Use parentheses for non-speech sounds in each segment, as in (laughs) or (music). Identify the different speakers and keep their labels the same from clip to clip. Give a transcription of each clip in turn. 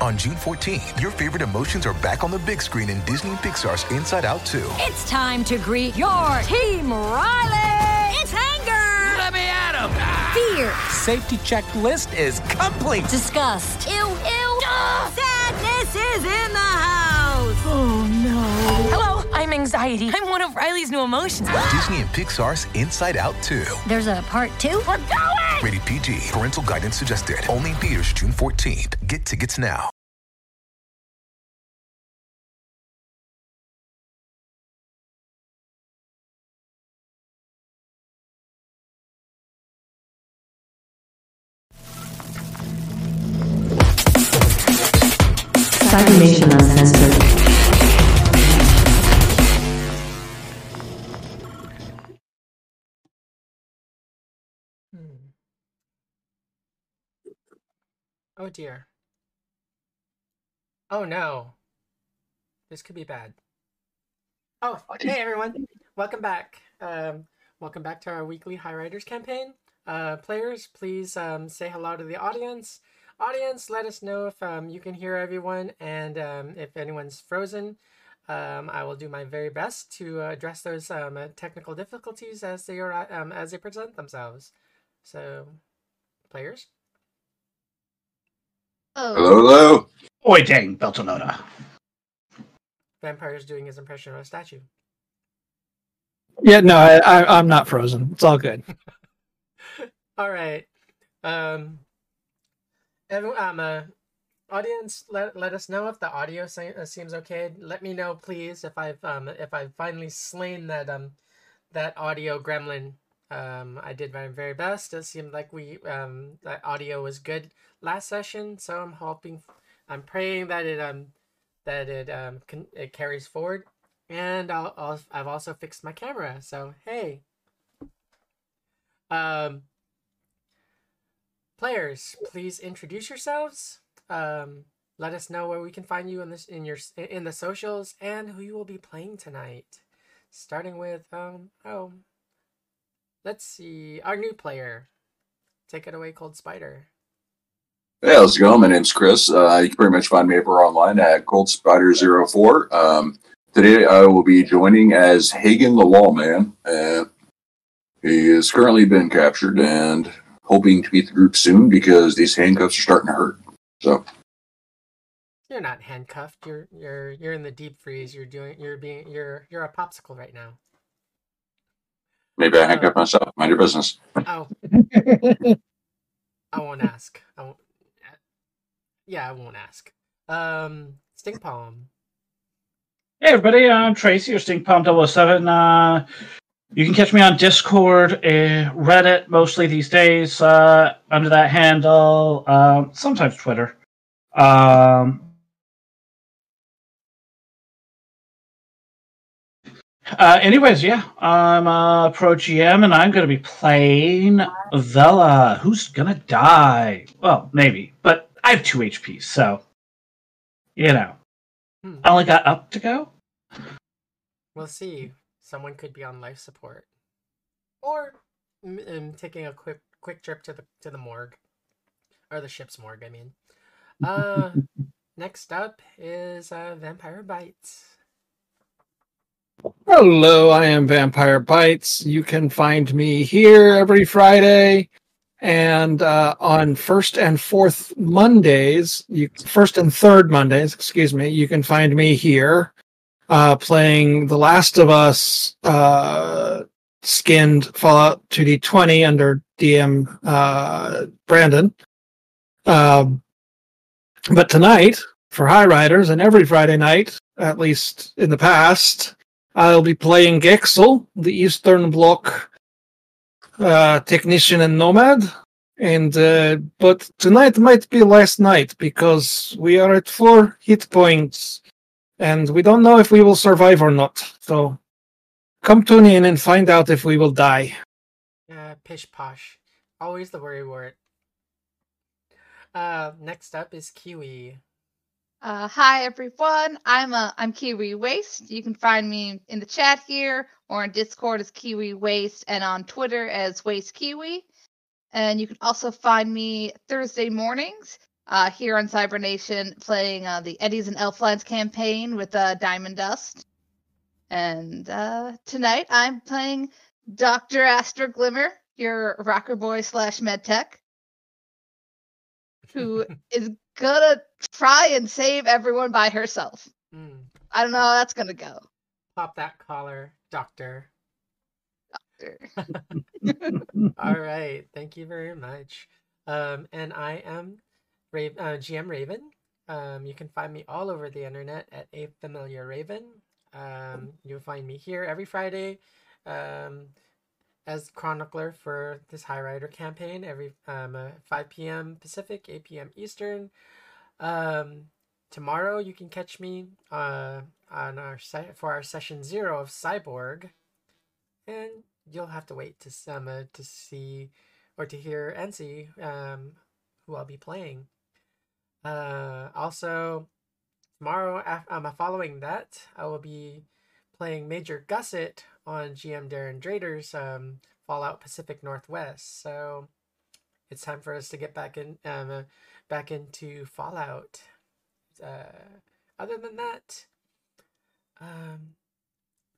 Speaker 1: On June 14th, your favorite emotions are back on the big screen in Disney and Pixar's Inside Out 2.
Speaker 2: It's time to greet your Team Riley! It's anger!
Speaker 3: Let me at him!
Speaker 2: Fear!
Speaker 3: Safety checklist is complete!
Speaker 2: Disgust! Ew, ew! Ugh. Sadness is in the house!
Speaker 3: Oh no.
Speaker 4: Hello, I'm anxiety. I'm one of Riley's new emotions.
Speaker 1: Disney and Pixar's Inside Out 2.
Speaker 2: There's a part two?
Speaker 4: We're going!
Speaker 1: Rated PG. Parental guidance suggested. Only in theaters June 14th. Get tickets now.
Speaker 5: Oh dear. Oh no. This could be bad. Oh, hey everyone. Welcome back. Um, welcome back to our weekly High Riders campaign. Uh, players, please um, say hello to the audience. Audience, let us know if um, you can hear everyone and um, if anyone's frozen. Um, I will do my very best to uh, address those um, technical difficulties as they are um, as they present themselves. So, players.
Speaker 2: Oh.
Speaker 6: Hello, hello.
Speaker 3: Oi dang, Beltonona.
Speaker 5: Vampire's doing his impression of a statue.
Speaker 7: Yeah, no, I, I, I'm not frozen. It's all good. (laughs)
Speaker 5: All right. Um, everyone, um, uh, audience, let, let us know if the audio se- uh, seems okay. Let me know, please, if I've um if I've finally slain that um that audio gremlin. Um, I did my very best. It seemed like we um that audio was good last session, so I'm hoping, I'm praying that it um that it um can, it carries forward. And I'll, I'll I've also fixed my camera, so hey. Um, players, please introduce yourselves. Um, let us know where we can find you in this in your in the socials and who you will be playing tonight. Starting with um oh, let's see our new player. Take it away, Cold Spider.
Speaker 6: Hey, how's it going? My name's Chris. Uh, you can pretty much find me over online at Cold Spider 4 Um, today I will be joining as Hagen the Lawman. Uh, he has currently been captured and hoping to beat the group soon because these handcuffs are starting to hurt. So,
Speaker 5: You're not handcuffed. You're you're you're in the deep freeze. You're doing you're being you're you're a popsicle right now.
Speaker 6: Maybe I handcuff myself. Mind your business.
Speaker 5: Oh, (laughs) I won't ask. I won't. Yeah, I won't ask. Um, Stink Palm.
Speaker 3: Hey everybody, I'm Tracy or StinkPalm007. Uh, you can catch me on Discord, uh, Reddit mostly these days, uh, under that handle, um, sometimes Twitter. Um, uh, anyways, yeah, I'm a pro GM and I'm going to be playing Vela. Who's going to die? Well, maybe, but I have two HP, so, you know,
Speaker 5: Hmm.
Speaker 3: I only got up to go.
Speaker 5: We'll see. Someone could be on life support, or um, taking a quick quick trip to the to the morgue, or the ship's morgue. I mean. Uh, (laughs) next up is uh, Vampire Bites.
Speaker 7: Hello, I am Vampire Bites. You can find me here every Friday and uh, on first and fourth Mondays, you first and third Mondays, excuse me, you can find me here uh, playing The Last of Us uh, skinned Fallout 2D20 under DM uh, Brandon. Um, but tonight, for High Riders, and every Friday night, at least in the past, I'll be playing Gexel, the Eastern Bloc uh, technician and nomad. And uh, but tonight might be last night because we are at four hit points, and we don't know if we will survive or not. So come tune in and find out if we will die.
Speaker 5: Uh, pish posh. Always the worry word. Uh, next up is Kiwi.
Speaker 8: Uh, hi everyone, I'm uh, I'm Kiwi Waste. You can find me in the chat here or in Discord as Kiwi Waste and on Twitter as Waste Kiwi. And you can also find me Thursday mornings uh, here on Cybernation playing uh, the Eddies and Elflines campaign with uh, Diamond Dust. And uh, tonight I'm playing Dr. Astra Glimmer, your rocker boy slash medtech, who (laughs) is gonna try and save everyone by herself.
Speaker 5: Mm.
Speaker 8: I don't know how that's gonna go.
Speaker 5: Pop that collar, Doctor.
Speaker 8: Doctor. (laughs) (laughs)
Speaker 5: All right, thank you very much. Um, and I am Ra- uh, GM Raven. Um, you can find me all over the internet at a familiar Raven. Um, you'll find me here every Friday um, as chronicler for this High Rider campaign every um, uh, 5 p.m. Pacific, 8 p.m. Eastern. Um, tomorrow you can catch me uh, on our se- for our session zero of Cyborg, and you'll have to wait to some uh, to see or to hear and see um, who I'll be playing. Uh, also, tomorrow, af- um, following that, I will be playing Major Gusset on GM Darren Drader's um, Fallout Pacific Northwest. So it's time for us to get back in, um, uh, back into Fallout. Uh, other than that, um,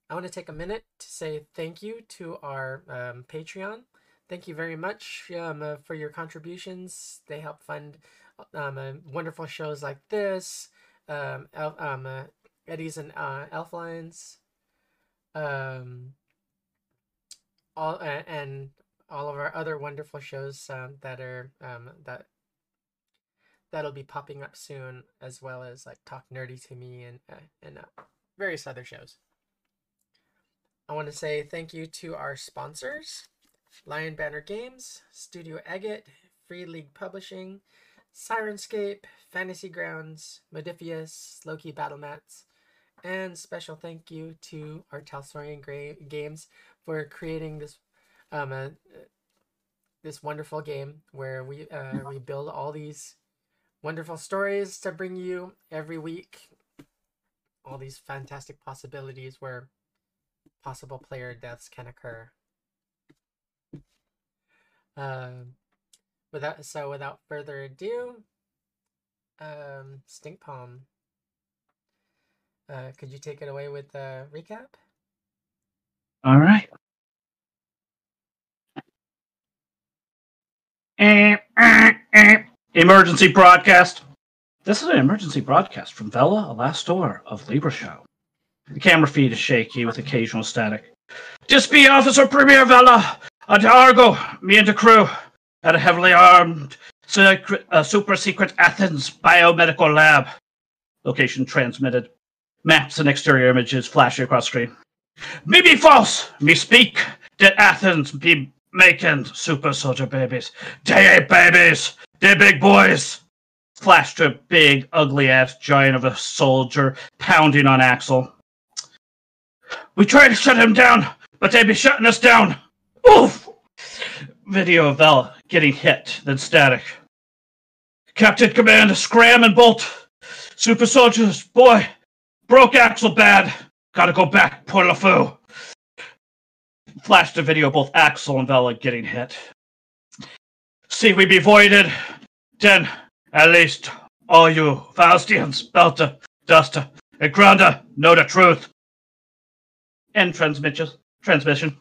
Speaker 5: I want to take a minute to say thank you to our um, Patreon. Thank you very much um, uh, for your contributions. They help fund um, uh, wonderful shows like this, um, um, uh, Eddie's and uh, Elflines, um, all uh, and all of our other wonderful shows um, that are um, that that'll be popping up soon, as well as like Talk Nerdy to Me and uh, and uh, various other shows. I want to say thank you to our sponsors Lion Banner Games, Studio Agate, Free League Publishing, Syrinscape, Fantasy Grounds, Modiphius, Loke Battle Mats, and special thank you to R. Talsorian Gra- Games for creating this um uh, this wonderful game where we uh, we build all these wonderful stories to bring you every week. All these fantastic possibilities where possible player deaths can occur. Um, without so without further ado, um, Stink Palm. Uh, could you take it away with the recap?
Speaker 3: All right. Emergency broadcast. This is an emergency broadcast from Vela, Alastor of Libra Show. The camera feed is shaky with occasional static. This be Officer Premier Vela at Argo, me and the crew, at a heavily armed secret, uh, super secret Athens biomedical lab. Location transmitted. Maps and exterior images flashing across screen. Me be false. Me speak that Athens be making super soldier babies. They ain't babies. They big boys. Flashed a big, ugly ass giant of a soldier pounding on Axel. We tried to shut him down, but they be shutting us down. Oof! Video of Vel getting hit, then static. Captain Command, scram and bolt. Super soldiers, boy, broke Axel bad. Gotta go back, Port LaFou. Flash to video of both Axel and Vela getting hit. See, we be voided. Then, at least, all you Faustians, Belta, Duster, and Granda know the truth. End transmission. Transmission.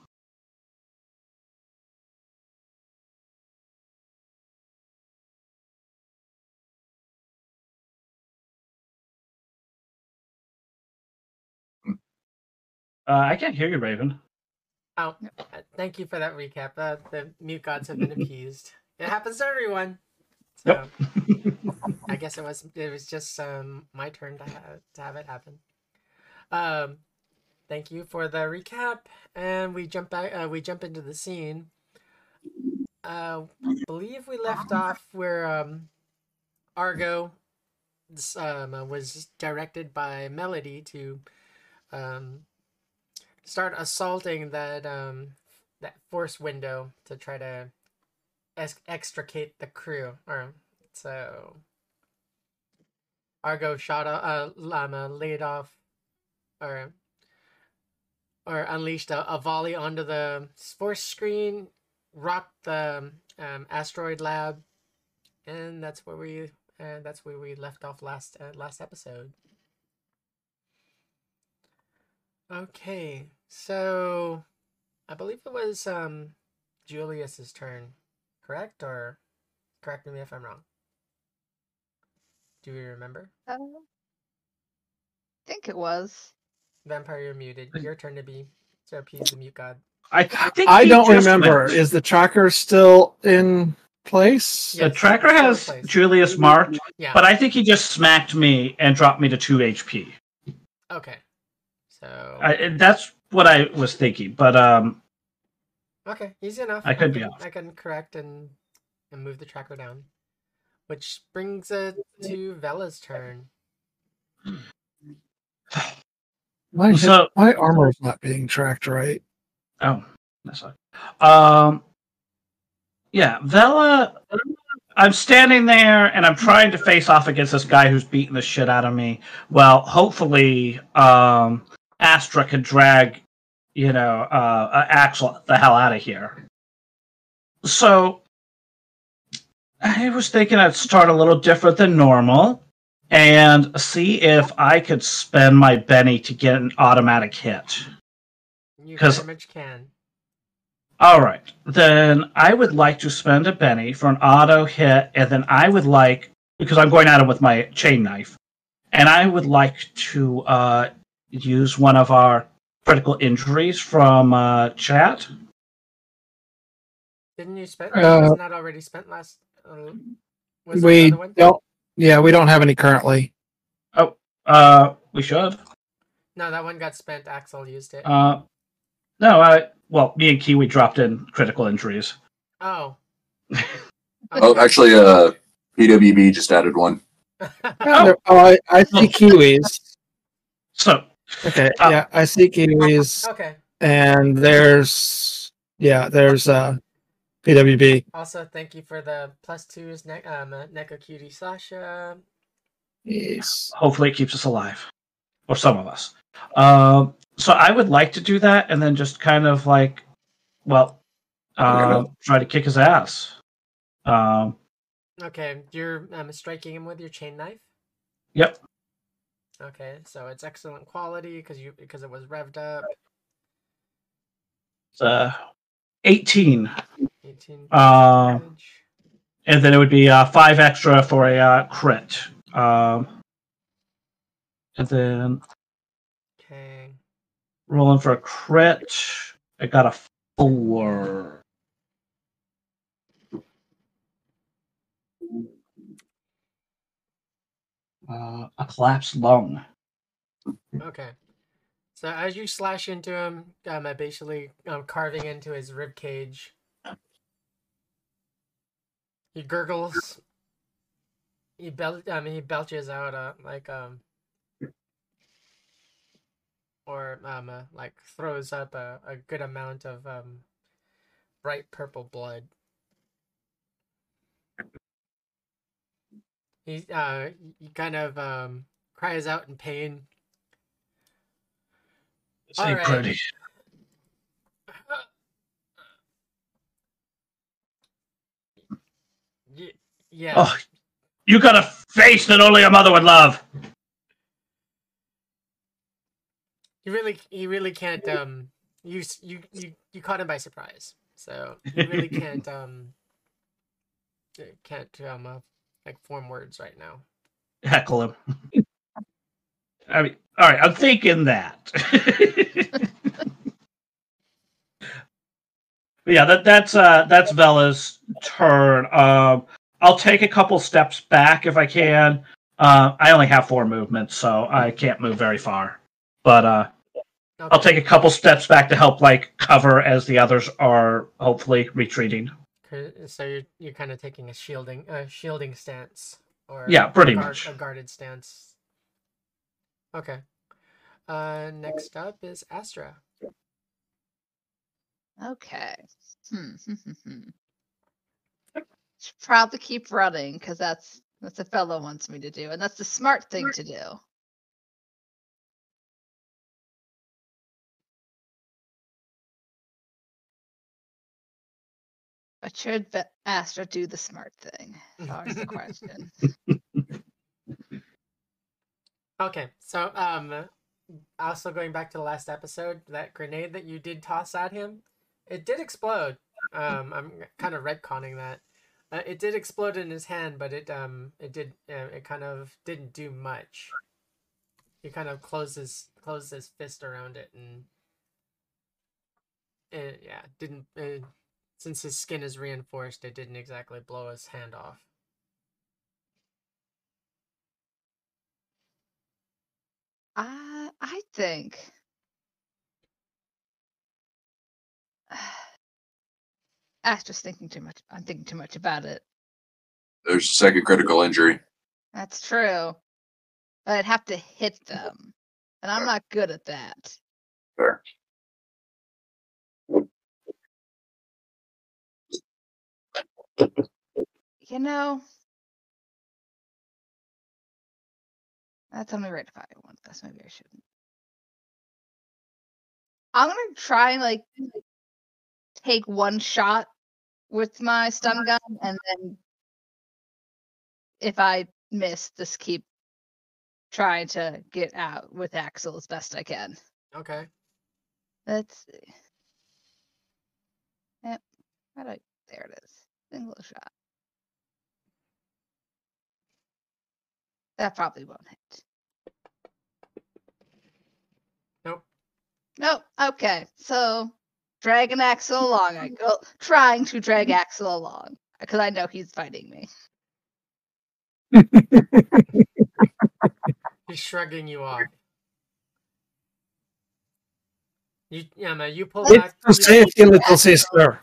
Speaker 3: Uh, I can't hear you, Raven.
Speaker 5: Oh, uh, thank you for that recap. Uh, the mute gods have been (laughs) appeased. It happens to everyone. So, (laughs) I guess it was it was just um my turn to have to have it happen. Um, thank you for the recap, and we jump back. Uh, we jump into the scene. Uh, believe we left off where um, Argo um, was directed by Melody to um, start assaulting that um that force window to try to ex- extricate the crew. Or so Argo shot a uh, llama, laid off, or or unleashed a, a volley onto the force screen, rocked the um, asteroid lab, and that's where we and that's where we left off last uh, last episode. Okay, so I believe it was um Julius's turn, correct? Or correct me if I'm wrong. Do you remember?
Speaker 8: Uh, I think it was.
Speaker 5: Vampire, you're muted. Your turn to be to appease the mute god.
Speaker 3: I, I think
Speaker 7: I don't remember.
Speaker 3: went.
Speaker 7: Is the tracker still in place?
Speaker 3: the tracker has. Julius marked,
Speaker 5: Yeah.
Speaker 3: but I think he just smacked me and dropped me to two HP.
Speaker 5: okay. So
Speaker 3: I, that's what I was thinking. But um,
Speaker 5: okay, easy enough.
Speaker 3: I could be
Speaker 5: can,
Speaker 3: off.
Speaker 5: I can correct and and move the tracker down, which brings it to Vela's turn. (sighs)
Speaker 7: My, hit-
Speaker 3: So-
Speaker 7: my armor's not being tracked right.
Speaker 3: oh, that's fine. Um, yeah, Vela. I'm standing there and I'm trying to face off against this guy who's beating the shit out of me. Well, hopefully, um, Astra could drag, you know, uh, uh, Axel the hell out of here. So, I was thinking I'd start a little different than normal and see if I could spend my Benny to get an automatic hit.
Speaker 5: You
Speaker 3: 'Cause-
Speaker 5: very much can.
Speaker 3: All right. Then I would like to spend a Benny for an auto hit, and then I would like because I'm going at him with my chain knife, and I would like to uh, use one of our critical injuries from uh, chat.
Speaker 5: Didn't you spend?
Speaker 7: Uh,
Speaker 5: wasn't that already spent last? Uh, was
Speaker 7: We don't. Yeah, we don't have any currently.
Speaker 3: Oh, uh, we should.
Speaker 5: No, that one got spent. Axel used it.
Speaker 3: Uh, no, I well, me and Kiwi dropped in critical injuries.
Speaker 5: oh. (laughs)
Speaker 6: Oh, actually, uh, PWB just added one. (laughs)
Speaker 7: Oh, I, I see kiwis.
Speaker 3: So
Speaker 7: Okay,
Speaker 3: Uh,
Speaker 7: yeah, I see kiwis,
Speaker 5: okay.
Speaker 7: and there's yeah, there's uh PWB.
Speaker 5: Also, thank you for the plus twos, ne- um, uh, Neko Cutie Sasha.
Speaker 7: Yes.
Speaker 3: hopefully it keeps us alive or some of us um so i would like to do that and then just kind of like well uh, try to kick his ass um
Speaker 5: Okay, you're um, striking him with your chain knife.
Speaker 3: yep
Speaker 5: Okay, so it's excellent quality because you because it was revved up.
Speaker 3: it's, uh 18
Speaker 5: 18.
Speaker 3: Um,
Speaker 5: damage.
Speaker 3: and then it would be uh five extra for a uh, crit um and then
Speaker 5: Okay.
Speaker 3: rolling for a crit i got a four uh, a collapsed lung
Speaker 5: Okay. So as you slash into him, um, uh, basically um, carving into his rib cage, he gurgles. He bel- I mean, he belches out uh, like um, or um, uh, like throws up a, a good amount of um, bright purple blood. He uh, he kind of um, cries out in pain. Alright.
Speaker 3: pretty.
Speaker 5: Y- yeah.
Speaker 3: Oh, you got a face that only a mother would love.
Speaker 5: You really, you really can't. Um, you, you, you, you caught him by surprise. So you really can't. (laughs) Um, can't um, uh, like form words right now.
Speaker 3: Heckle him. I mean, all right, I'm thinking that. (laughs) Yeah, that that's uh that's Vela's turn. Um, I'll take a couple steps back if I can. Uh, I only have four movements, so I can't move very far. But uh, I'll take a couple steps back to help like cover as the others are hopefully retreating.
Speaker 5: Okay, So you're you're kind of taking a shielding, uh, shielding stance, or
Speaker 3: Yeah, pretty
Speaker 5: guard-
Speaker 3: much.
Speaker 5: a guarded stance. Okay. Uh, next up is Astra.
Speaker 8: Okay. Hmm. hmm, hmm, hmm. Should probably keep running because that's that's a fellow wants me to do, and that's the smart thing to do. But should Ve- Astra do the smart thing? That's the question. (laughs)
Speaker 5: Okay, so um, also going back to the last episode, that grenade that you did toss at him, it did explode. Um, I'm kind of retconning that. Uh, it did explode in his hand, but it um, it did uh, it kind of didn't do much. He kind of closed his closed his fist around it, and it, yeah, didn't. Uh, since his skin is reinforced, it didn't exactly blow his hand off.
Speaker 8: I think. I think. (sighs) Astra's thinking too much. I'm thinking too much about it.
Speaker 6: There's a second critical injury.
Speaker 8: That's true. But I'd have to hit (laughs) them. And I'm not good at that.
Speaker 6: Fair.
Speaker 8: You know, that's only right if I want this. Maybe I shouldn't. I'm gonna try and like take one shot with my stun uh-huh. gun, and then if I miss, just keep trying to get out with Axel as best I can.
Speaker 5: Okay.
Speaker 8: Let's see. Yep. How do I? There it is. Single shot. That probably won't hit.
Speaker 5: Nope.
Speaker 8: Nope. Okay. So dragging Axel along. I go trying to drag Axel along because I know he's fighting me. (laughs)
Speaker 5: He's shrugging you off. You, yeah, man. You pull
Speaker 7: It's
Speaker 5: back.
Speaker 7: the safety, little sister.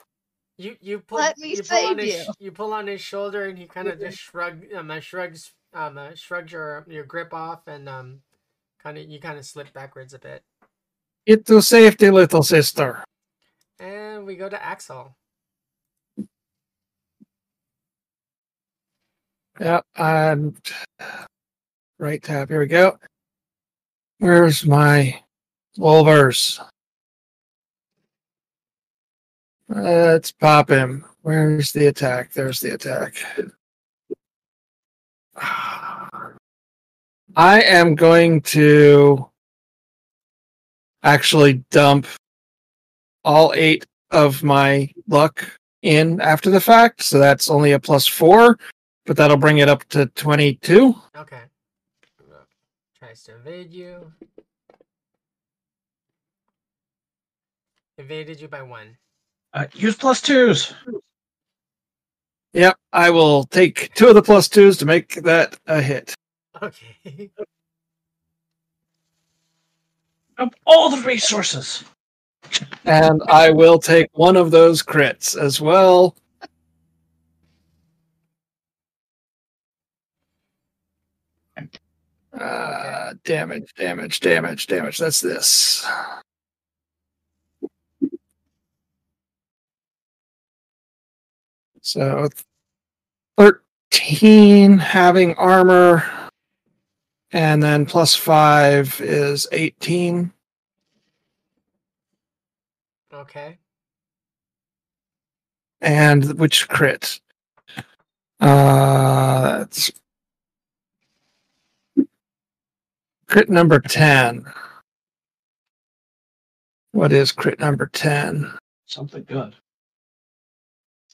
Speaker 5: You you pull
Speaker 8: Let me
Speaker 5: you pull on
Speaker 8: save
Speaker 5: his
Speaker 8: you.
Speaker 5: you pull on his shoulder and he kind of just shrug um uh, shrugs um uh, shrugs your your grip off and um kind of you kind of slip backwards a bit
Speaker 7: Get to safety, little sister.
Speaker 5: and we go to Axel.
Speaker 7: Yeah, and right tab. Here we go. Where's my Wolvers? Let's pop him. Where's the attack? There's the attack. I am going to actually dump all eight of my luck in after the fact. So that's only a plus four, but that'll bring it up to 22.
Speaker 5: Okay. Tries to evade you. Evaded you by one.
Speaker 3: Uh, use plus twos.
Speaker 7: Yep, I will take two of the plus twos to make that a hit.
Speaker 5: Okay. (laughs)
Speaker 3: Of all the resources.
Speaker 7: And I will take one of those crits as well. Uh, damage, damage, damage, damage. That's this. So 13 having armor, and then plus 5 is 18.
Speaker 5: Okay.
Speaker 7: And which crit? Uh, that's crit number 10. What is crit number 10?
Speaker 3: Something good.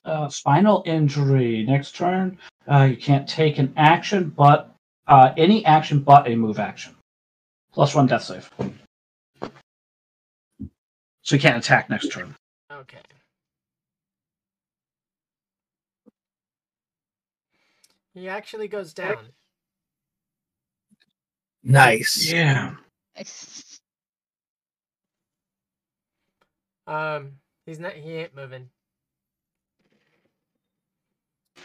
Speaker 3: Uh, spinal injury. Next turn, uh, you can't take an action, but uh, any action but a move action. Plus one death save. So you can't attack next turn.
Speaker 5: Okay. He actually goes down.
Speaker 7: Nice.
Speaker 3: Yeah.
Speaker 5: Um, he's not. He ain't moving.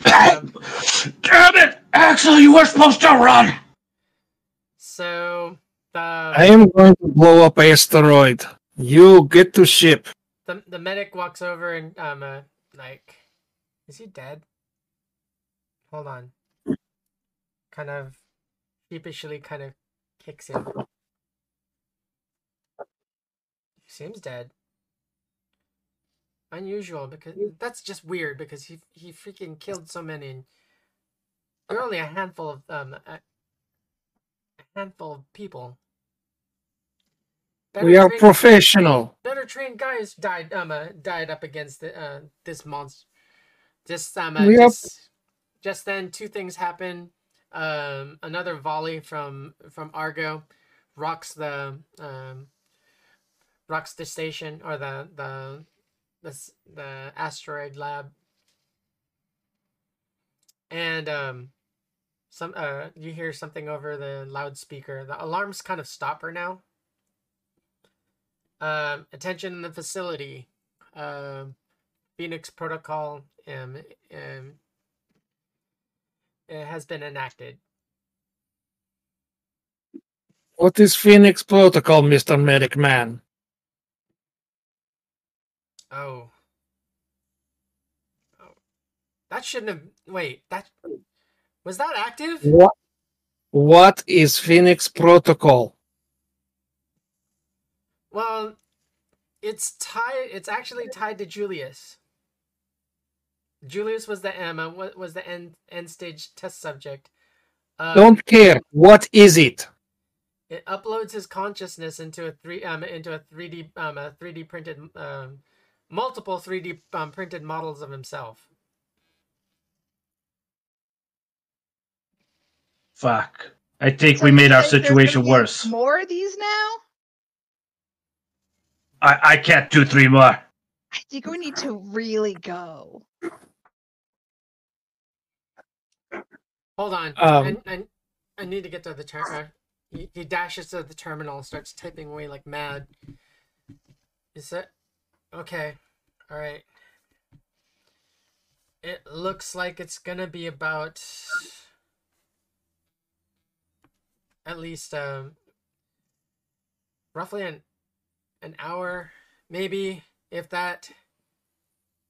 Speaker 5: (laughs)
Speaker 3: Damn it! Axel, you were supposed to run!
Speaker 5: So the
Speaker 7: I am going to blow up asteroid. You get to ship.
Speaker 5: the the medic walks over and um uh, like, is he dead? Hold on. Kind of sheepishly, kind of kicks him. He seems dead. Unusual because that's just weird because he he freaking killed so many. And there are only a handful of um a, a handful of people.
Speaker 7: we are
Speaker 5: trained-
Speaker 7: professional.
Speaker 5: better trained guys died um uh, died up against the, uh, this monster. Just um uh,
Speaker 7: are-
Speaker 5: just, just then two things happen. Um, another volley from from Argo rocks the um rocks the station or the the the the asteroid lab. And um some uh you hear something over the loudspeaker. The alarms kind of stop her now. Um, attention in the facility. Um, Phoenix Protocol um, um, has been enacted.
Speaker 7: What is Phoenix Protocol, Mr. Medic Man?
Speaker 5: Oh. Oh. That shouldn't have. Wait, that. Was that active?
Speaker 7: What what is Phoenix Protocol?
Speaker 5: Well, it's tied. It's actually tied to Julius. Julius was the Emma. What was the end end stage test subject? Um,
Speaker 7: Don't care. What is it?
Speaker 5: It uploads his consciousness into a three um into a three D um a three D printed um multiple three D um, printed models of himself.
Speaker 3: Fuck. I think
Speaker 8: So
Speaker 3: we made our situation worse.
Speaker 8: More of these now?
Speaker 3: I, I can't do three more.
Speaker 8: I think we need to really go.
Speaker 5: Hold on,
Speaker 7: Um,
Speaker 5: I, I, I need to get to the terminal. He, he dashes to the terminal and starts typing away like mad. Is that okay? All right. It looks like it's gonna be about at least um roughly an an hour, maybe if that,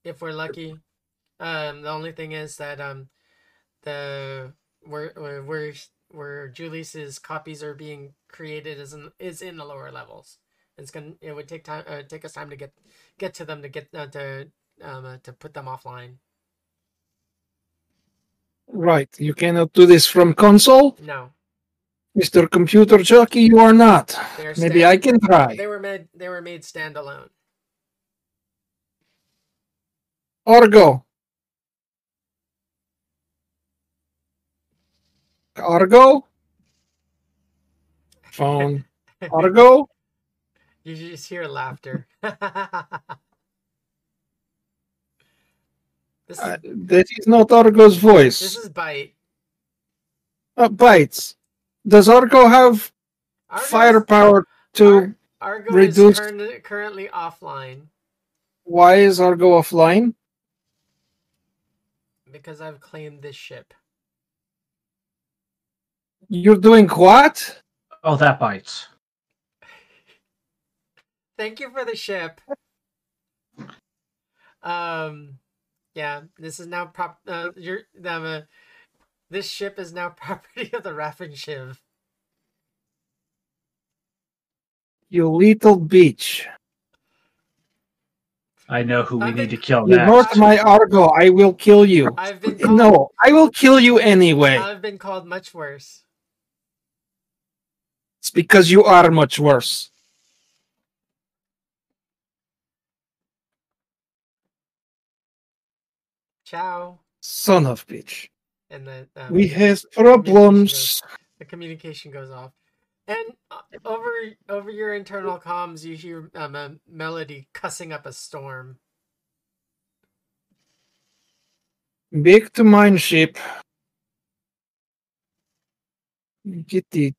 Speaker 5: if we're lucky. Um, the only thing is that um the where where where Julius's copies are being created is in is in the lower levels. It's gonna it would take time uh, take us time to get get to them to get uh, to um uh, to put them offline.
Speaker 7: Right. You cannot do this from console?
Speaker 5: No,
Speaker 7: Mr. Computer Jockey, you are not. Maybe
Speaker 5: stand-
Speaker 7: I can try.
Speaker 5: They were made they were made standalone.
Speaker 7: Argo. Argo? (laughs) Phone. Argo?
Speaker 5: You just hear laughter. (laughs) this is
Speaker 7: Uh, that is not Argo's voice.
Speaker 5: this is bite.
Speaker 7: Uh, Bytes. Does Argo have
Speaker 5: Argo's-
Speaker 7: firepower to.
Speaker 5: Ar- Argo
Speaker 7: reduce-
Speaker 5: is currently, currently offline
Speaker 7: Why is Argo offline?
Speaker 5: because I've claimed this ship.
Speaker 7: You're doing what?
Speaker 3: Oh, that bites.
Speaker 5: Thank you for the ship. Um, yeah, this is now prop. Uh, you're um, uh, this ship is now (laughs) property of the Raffen Shiv.
Speaker 7: You little bitch.
Speaker 3: I know who we
Speaker 5: I've
Speaker 3: need to kill
Speaker 7: You
Speaker 3: next.
Speaker 7: hurt my Argo. I will kill you.
Speaker 5: I've been (laughs) called,
Speaker 7: No, I will kill you anyway.
Speaker 5: I've been called much worse.
Speaker 7: It's because you are much worse.
Speaker 5: Ciao.
Speaker 7: Son of bitch.
Speaker 5: And the um,
Speaker 7: We has problems.
Speaker 5: goes- the communication goes off. And uh, over over your internal comms, you hear um, a melody cussing up a storm.
Speaker 7: Back to mine ship. Get the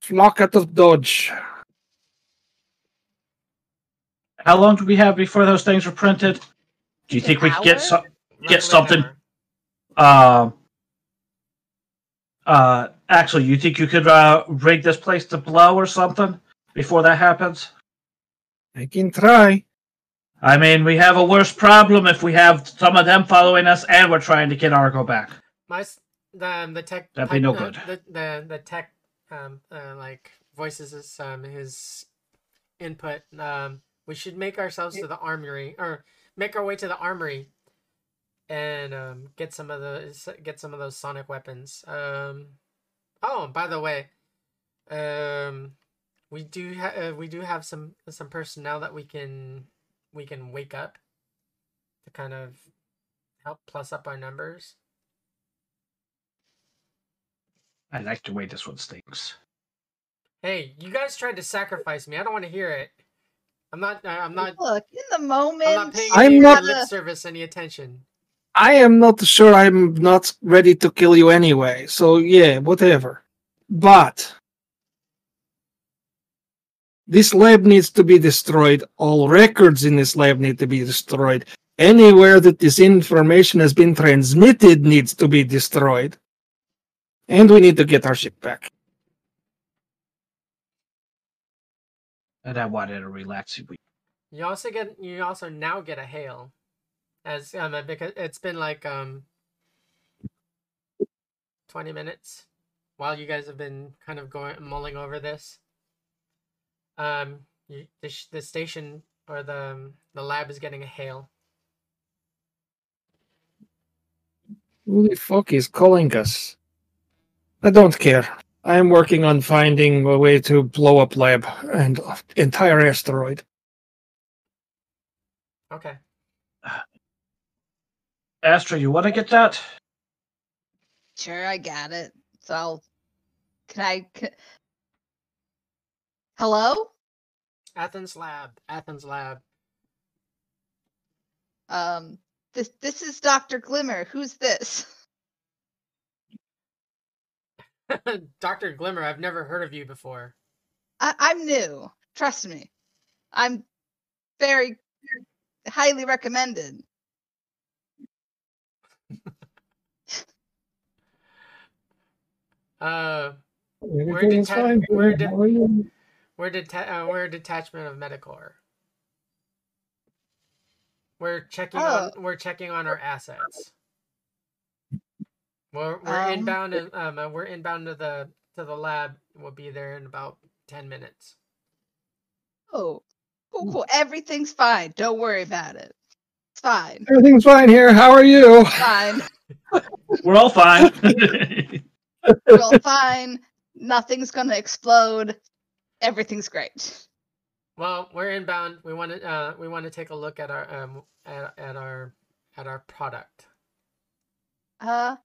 Speaker 7: flock out of dodge.
Speaker 3: How long do we have before those things are printed? Do you think we could get some,
Speaker 5: Roughly
Speaker 3: get something?
Speaker 5: hour.
Speaker 3: Um. Uh, actually, you think you could uh, rig this place to blow or something before that happens?
Speaker 7: I can try.
Speaker 3: I mean, we have a worse problem if we have some of them following us and we're trying to get Argo back.
Speaker 5: My s- the the tech
Speaker 3: That'd be no
Speaker 5: uh,
Speaker 3: good.
Speaker 5: The, the the tech um uh, like voices his um his input. Um, we should make ourselves to the armory or make our way to the armory and um get some of the get some of those sonic weapons. Um, oh, by the way, um, we do ha- uh, we do have some some personnel that we can we can wake up to kind of help plus up our numbers.
Speaker 3: I like the way this one stinks.
Speaker 5: Hey, you guys tried to sacrifice me. I don't want to hear it. I'm not. I- I'm not.
Speaker 8: Look, in the moment,
Speaker 5: I'm not paying
Speaker 7: I'm
Speaker 5: any
Speaker 7: not-
Speaker 5: lip service any attention.
Speaker 7: I am not sure I'm not ready to kill you anyway. So yeah, whatever. But this lab needs to be destroyed. All records in this lab need to be destroyed. Anywhere that this information has been transmitted needs to be destroyed. And we need to get our ship back.
Speaker 3: And I wanted a relaxing week.
Speaker 5: You also get. You also now get a hail, as um uh, because it's been like um. Twenty minutes, while you guys have been kind of going mulling over this. Um, you, the the station or the um, the lab is getting a hail.
Speaker 7: Who the fuck is calling us? I don't care. I am working on finding a way to blow up lab and entire asteroid.
Speaker 5: Okay.
Speaker 3: Astra, you want to get that?
Speaker 8: Sure, I got it. So, I'll, can I? c Hello?
Speaker 5: Athens lab. Athens lab.
Speaker 8: Um, this this is Doctor Glimmer. Who's this? (laughs)
Speaker 5: Doctor Glimmer. I've never heard of you before.
Speaker 8: I, I'm new. Trust me. I'm very highly recommended. (laughs)
Speaker 5: Uh,
Speaker 7: Everything is
Speaker 5: deta-
Speaker 7: fine.
Speaker 5: we're
Speaker 7: Where,
Speaker 5: de-
Speaker 7: how are you?
Speaker 5: we're deta- uh, we're detachment of Medicore. We're checking on we're checking on our assets. We're we're
Speaker 8: Um,
Speaker 5: inbound and um uh, we're inbound to the to the lab. We'll be there in about ten minutes.
Speaker 8: Oh, cool, cool. Everything's fine. Don't worry about it. It's fine.
Speaker 7: Everything's fine here. How are you?
Speaker 8: Fine. (laughs)
Speaker 3: We're all fine.
Speaker 8: We're all fine. Nothing's gonna explode. Everything's great.
Speaker 5: Well, we're inbound. We want to uh we want to take a look at our um at, at our at our product.
Speaker 8: Uh,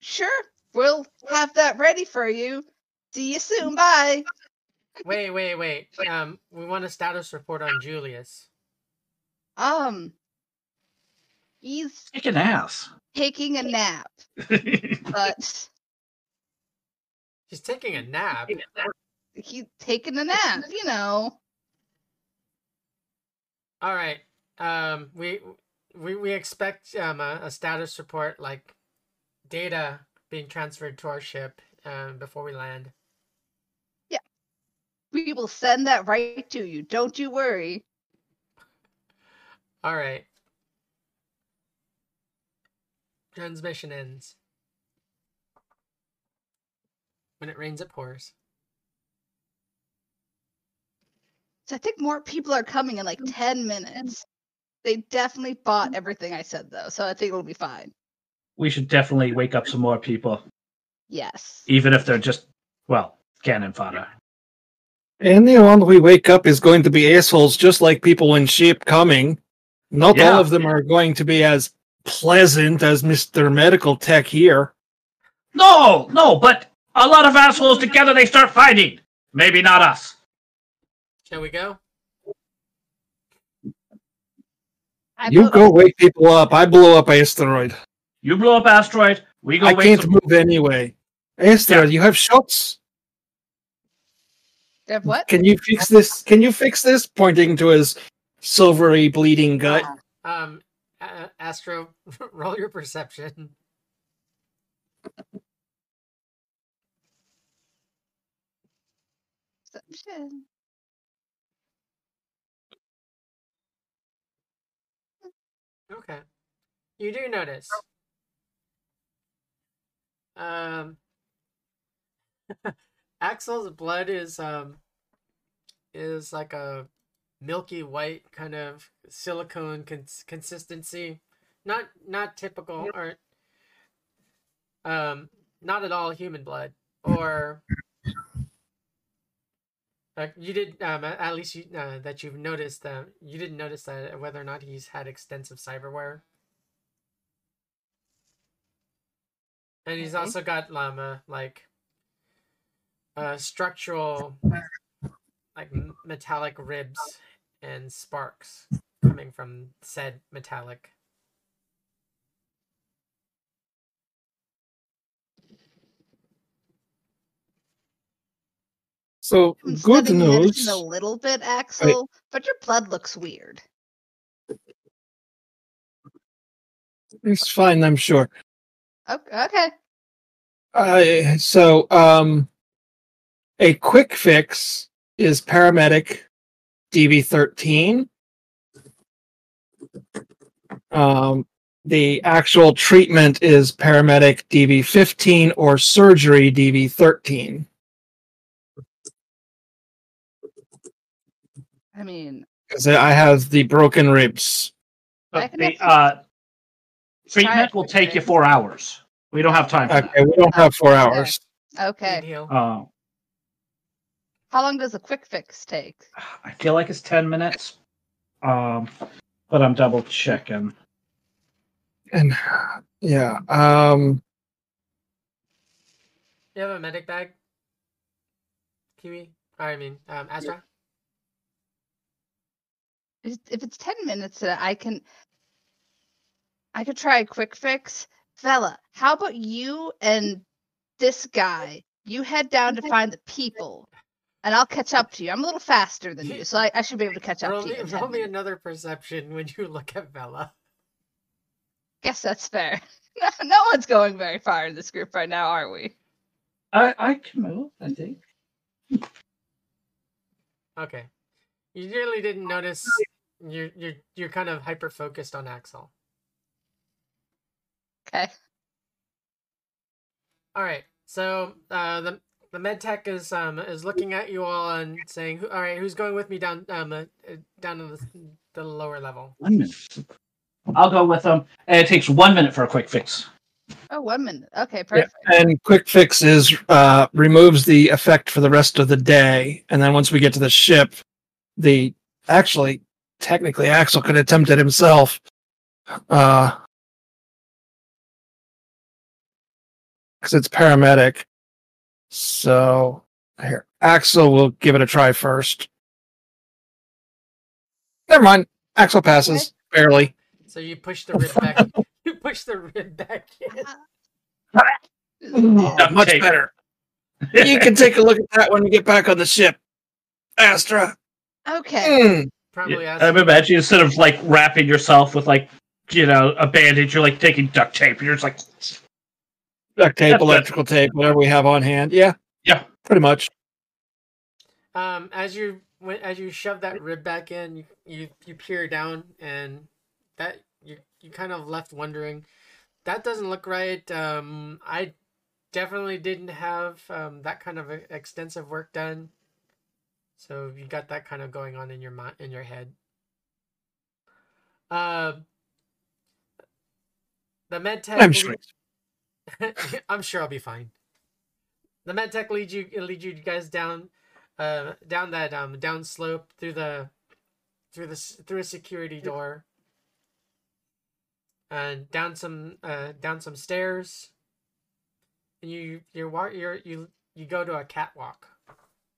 Speaker 8: sure. We'll have that ready for you. See you soon. Bye.
Speaker 5: Wait, wait, wait. Um, we want a status report on Julius.
Speaker 8: Um, he's
Speaker 3: Kick an ass.
Speaker 8: taking a nap, but
Speaker 5: he's taking a nap.
Speaker 8: he's taking a nap. You know.
Speaker 5: All right. Um, we we we expect um a, a status report like data being transferred to our ship um before we land. Yeah.
Speaker 8: We will send that right to you. Don't you worry.
Speaker 5: All right. Transmission ends. When it rains, it pours.
Speaker 8: So I think more people are coming in like 10 minutes. They definitely bought everything I said though, so I think it'll be fine.
Speaker 3: we should definitely wake up some more people,
Speaker 8: Yes.
Speaker 3: even if they're just, well, cannon fodder.
Speaker 7: Anyone we wake up is going to be assholes, just like people in sheep coming. Not
Speaker 3: Yeah.
Speaker 7: all of them are going to be as pleasant as Mister Medical Tech here.
Speaker 3: No, no, but a lot of assholes together, they start fighting. Maybe not us.
Speaker 5: Shall we go?
Speaker 8: I
Speaker 7: You
Speaker 8: vote-
Speaker 7: go wake people up. I blow up asteroid.
Speaker 3: You blow up asteroid. We go
Speaker 7: I
Speaker 3: wake
Speaker 7: can't
Speaker 3: some-
Speaker 7: move anyway. Asteroid, you have shots.
Speaker 8: Dev, what?
Speaker 7: Can you fix this? Can you fix this? Pointing to his silvery bleeding gut.
Speaker 5: Um, uh, Astro, (laughs) roll your perception.
Speaker 8: Perception.
Speaker 5: Okay. You do notice. Um (laughs) Axel's blood is um is like a milky white kind of silicone cons- consistency. Not not typical or um not at all human blood or like you did um at least you uh, that you've noticed that you didn't notice that whether or not he's had extensive cyberware. And he's
Speaker 8: Okay.
Speaker 5: also got llama like uh structural like metallic ribs and sparks coming from said metallic.
Speaker 7: So
Speaker 8: I'm
Speaker 7: good news.
Speaker 8: a little bit, Axel, but your blood looks weird.
Speaker 7: It's fine, I'm sure.
Speaker 8: Okay. okay.
Speaker 7: Uh, so, um, a quick fix is paramedic DV13. Um, the actual treatment is paramedic DV15 or surgery DV13.
Speaker 8: I mean,
Speaker 7: Because I have the broken ribs.
Speaker 8: I
Speaker 3: But the uh, treatment will take you four hours. We don't have time for
Speaker 7: Okay, we don't have four hours.
Speaker 8: okay.
Speaker 5: Heal.
Speaker 3: Uh,
Speaker 8: How long does a quick fix take?
Speaker 3: I feel like it's ten minutes. Um, but I'm double checking.
Speaker 7: And yeah, um,
Speaker 5: You have a medic bag? Kiwi? Or, I mean, um, Astra?
Speaker 8: If if it's ten minutes, I can. I could try a quick fix, fella. How about you and this guy? You head down to find the people, and I'll catch up to you. I'm a little faster than you, so I, I should be able to catch up
Speaker 5: Roll
Speaker 8: to you. in 10
Speaker 5: roll me another perception when you look at Bella.
Speaker 8: Guess that's fair. (laughs) no one's going very far in this group right now, are we?
Speaker 3: I I can move. I think.
Speaker 5: Okay. You really didn't notice. You're you're you're kind of hyper focused on Axel.
Speaker 8: Okay.
Speaker 5: All right. So uh, the the med tech is um is looking at you all and saying, "All right, who's going with me down um uh, down to the, the lower level?"
Speaker 3: One minute. I'll go with them. And it takes one minute for a quick fix.
Speaker 8: Oh, one minute. Okay,
Speaker 7: yeah,
Speaker 8: perfect.
Speaker 7: and quick fix is uh, removes the effect for the rest of the day, and then once we get to the ship, the actually technically Axel could attempt it himself. Uh, because it's paramedic. So here, Axel will give it a try first. Never mind. Axel passes barely.
Speaker 5: So you push the rib back. (laughs) You push the rib back in.
Speaker 3: Duct
Speaker 7: Much
Speaker 3: tape.
Speaker 7: better. you can take a look at that when we get back on the ship. Astra.
Speaker 8: Okay.
Speaker 7: Mm.
Speaker 5: Probably
Speaker 3: Yeah,
Speaker 5: ask.
Speaker 3: I'm imagining instead of like wrapping yourself with like you know a bandage, you're like taking duct tape. You're just like
Speaker 7: Duct tape, electrical tape, whatever we have on hand. Yeah.
Speaker 3: Yeah.
Speaker 7: Pretty much.
Speaker 5: Um, as you when as you shove that rib back in, you you, you peer down, and that you you kind of left wondering. That doesn't look right. Um, I definitely didn't have um, that kind of e- extensive work done. So you got that kind of going on in your mind in your head. Uh, the med tech.
Speaker 7: I'm sure. (laughs)
Speaker 5: I'm sure I'll be fine. The med tech leads you lead you guys down, uh, down that um down slope through the, through the through a security door. And down some uh down some stairs. And you you're you're you you go to a catwalk,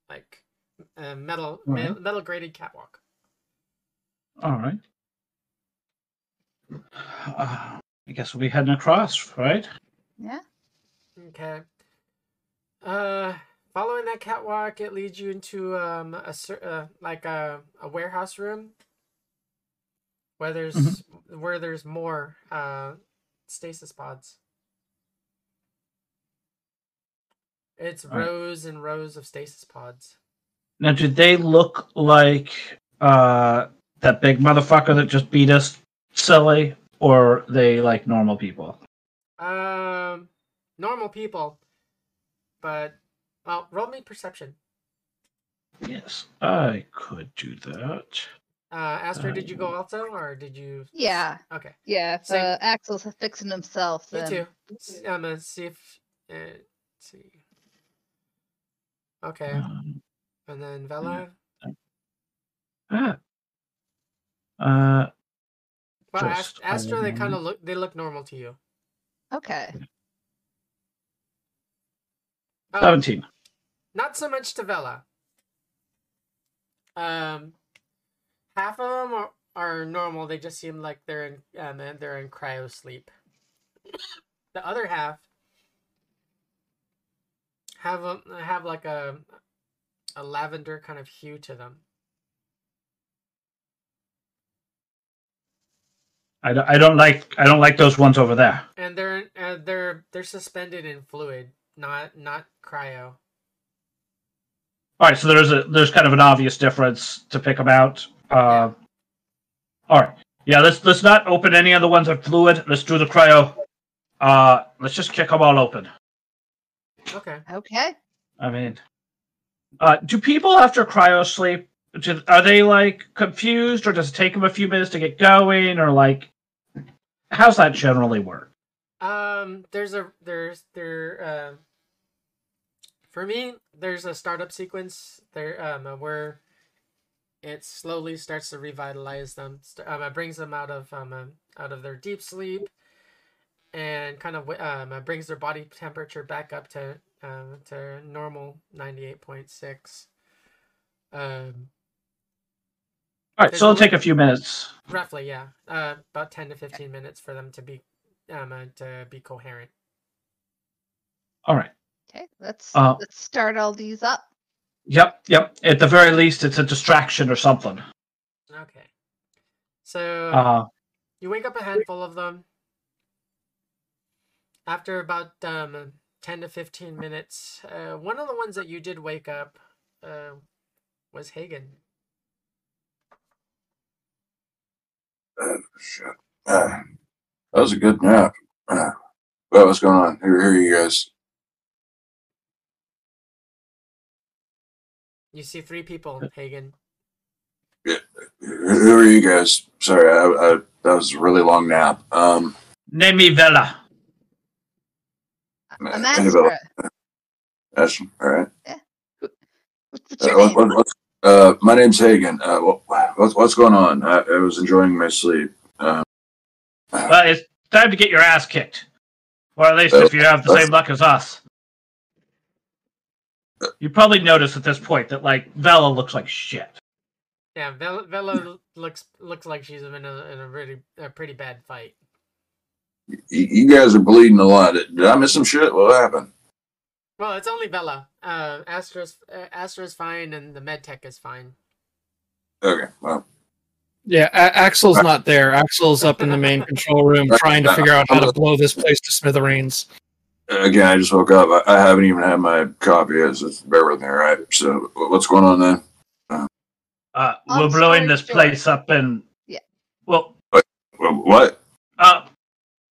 Speaker 5: like a metal me-
Speaker 3: Alright.
Speaker 5: metal graded catwalk.
Speaker 3: all right. Uh, I guess we'll be heading across, right?
Speaker 8: Yeah.
Speaker 5: Okay. Uh, following that catwalk, it leads you into um a uh, like a a warehouse room where there's where there's more uh stasis pods. It's
Speaker 3: Alright.
Speaker 5: rows and rows of stasis pods.
Speaker 3: Now, did they look like uh that big motherfucker that just beat us silly or they like normal people?
Speaker 5: Um, normal people, but well, roll me perception.
Speaker 3: Yes, I could do that.
Speaker 5: Uh, Astra, did you go also, or did you?
Speaker 8: Yeah.
Speaker 5: Okay.
Speaker 8: Yeah, if
Speaker 5: Same.
Speaker 8: uh, Axel's fixing himself,
Speaker 5: Me too. S- I'm gonna see if. Uh, let's see. Okay,
Speaker 3: Um,
Speaker 5: and then Vela.
Speaker 3: ah. Uh,
Speaker 5: Well, Ast- Astra, they kind of look. They look normal to you.
Speaker 8: okay.
Speaker 5: Oh,
Speaker 3: seventeen.
Speaker 5: not so much to Vela. Um, half of them are, are normal. They just seem like they're in um, they're in cryo sleep. The other half have a, have like a a lavender kind of hue to them.
Speaker 3: I don't, I don't like I don't like those ones over there.
Speaker 5: and they're uh, they're they're suspended in fluid, not not cryo.
Speaker 3: All right, so there's a there's kind of an obvious difference to pick them out. Uh, all right, yeah. Let's let's not open any of the ones that fluid. Let's do the cryo. Uh, let's just kick them all open.
Speaker 5: Okay.
Speaker 8: Okay.
Speaker 3: I mean, uh, do people after cryo sleep? Do, are they like confused, or does it take them a few minutes to get going, or like, how's that generally work?
Speaker 5: Um, there's a there's there uh, for me there's a startup sequence there um uh, where it slowly starts to revitalize them. Um, it brings them out of um uh, out of their deep sleep, and kind of um uh, brings their body temperature back up to um to normal ninety eight point six. Um,
Speaker 3: All right, so it'll take a few minutes.
Speaker 5: roughly, yeah, uh, about ten to fifteen minutes for them to be um uh, to be coherent.
Speaker 3: All right.
Speaker 8: Okay. Let's
Speaker 3: Uh,
Speaker 8: let's start all these up.
Speaker 3: Yep, yep. At the very least, it's a distraction or something.
Speaker 5: Okay. So
Speaker 3: Uh,
Speaker 5: you wake up a handful of them. After about um, 10 to 15 minutes, uh, one of the ones that you did wake up uh, was Hagen.
Speaker 6: Uh, shit. Uh, (clears throat) that was a good nap. Uh, well, what's going on? Here, here, you guys.
Speaker 5: You see three people, Hagen.
Speaker 6: Who who are you guys? Sorry, I, I, that was a really long nap. Um,
Speaker 3: name me Vela.
Speaker 8: A
Speaker 6: Annabelle.
Speaker 8: master.
Speaker 6: Ashton, all right.
Speaker 8: What's
Speaker 6: Uh,
Speaker 8: your
Speaker 6: what,
Speaker 8: name?
Speaker 6: what, what's- uh, my name's Hagen. Uh, what, what's, what's going on? I, I was enjoying my sleep. Um,
Speaker 3: Well, it's time to get your ass kicked. Or at least
Speaker 6: Uh,
Speaker 3: if you have the same luck as us. You probably noticed at this point that like Vela looks like shit.
Speaker 5: Yeah, Vela, Vela looks looks like she's in a in a really a pretty bad fight.
Speaker 6: you, you guys are bleeding a lot. Did I miss some shit? What happened?
Speaker 5: Well, it's only Vela. Uh, Astra's uh, Astra's fine, and the med tech is fine.
Speaker 6: Okay, well,
Speaker 7: Yeah, A- Axel's not there. Axel's up in the main (laughs) control room trying to figure out how to blow this place to smithereens.
Speaker 6: Again, I just woke up. I, I haven't even had my coffee yet, so bear with me, all right? So, what's going on then?
Speaker 3: Uh,
Speaker 8: Long
Speaker 3: we're blowing this
Speaker 8: short-
Speaker 3: place up and
Speaker 8: Yeah.
Speaker 3: Well,
Speaker 6: Well, What?
Speaker 3: uh,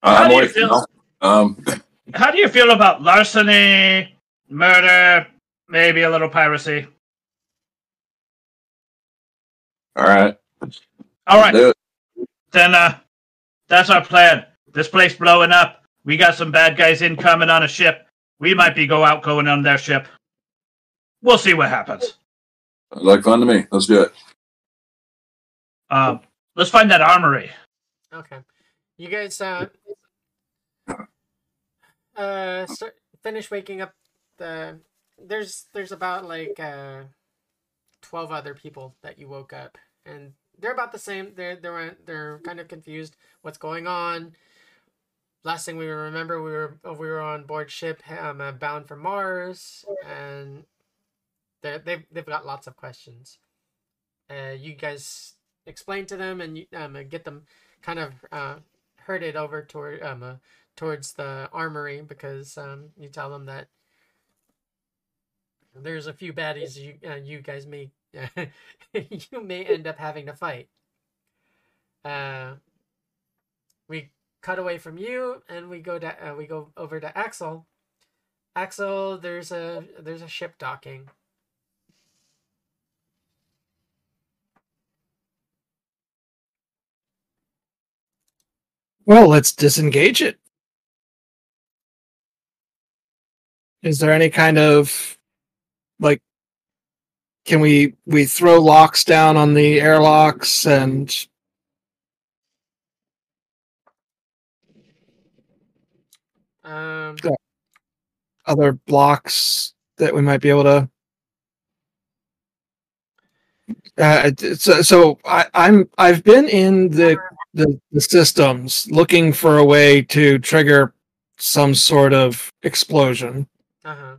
Speaker 3: How
Speaker 6: I'm
Speaker 3: do you
Speaker 6: awake
Speaker 3: feel?
Speaker 6: now. Um, (laughs)
Speaker 3: how do you feel about larceny, murder, maybe a little piracy?
Speaker 6: all right.
Speaker 3: All right, then uh, that's our plan. This place blowing up. We got some bad guys incoming on a ship. We might be go out going on their ship. We'll see what happens.
Speaker 6: Sounds like fun to me. Let's do it.
Speaker 3: Um, let's find that armory.
Speaker 5: Okay, you guys uh uh start, finish waking up. The there's there's about like uh twelve other people that you woke up, and they're about the same. They're they're they're kind of confused. What's going on? Last thing we remember, we were we were on board ship, um, uh, bound for Mars, and they they've they've got lots of questions. Uh, you guys explain to them and you, um, uh, get them kind of uh, herded over toward um, uh, towards the armory because um, you tell them that there's a few baddies you uh, you guys may (laughs) you may end up having to fight. Uh, we cut away from you, and we go to uh, we go over to Axel. Axel, there's a there's a ship docking.
Speaker 7: Well, let's disengage it. Is there any kind of like can we we throw locks down on the airlocks and
Speaker 5: Um,
Speaker 7: other blocks that we might be able to uh, so, so I, I'm I've been in the, the the systems looking for a way to trigger some sort of explosion.
Speaker 5: uh-huh.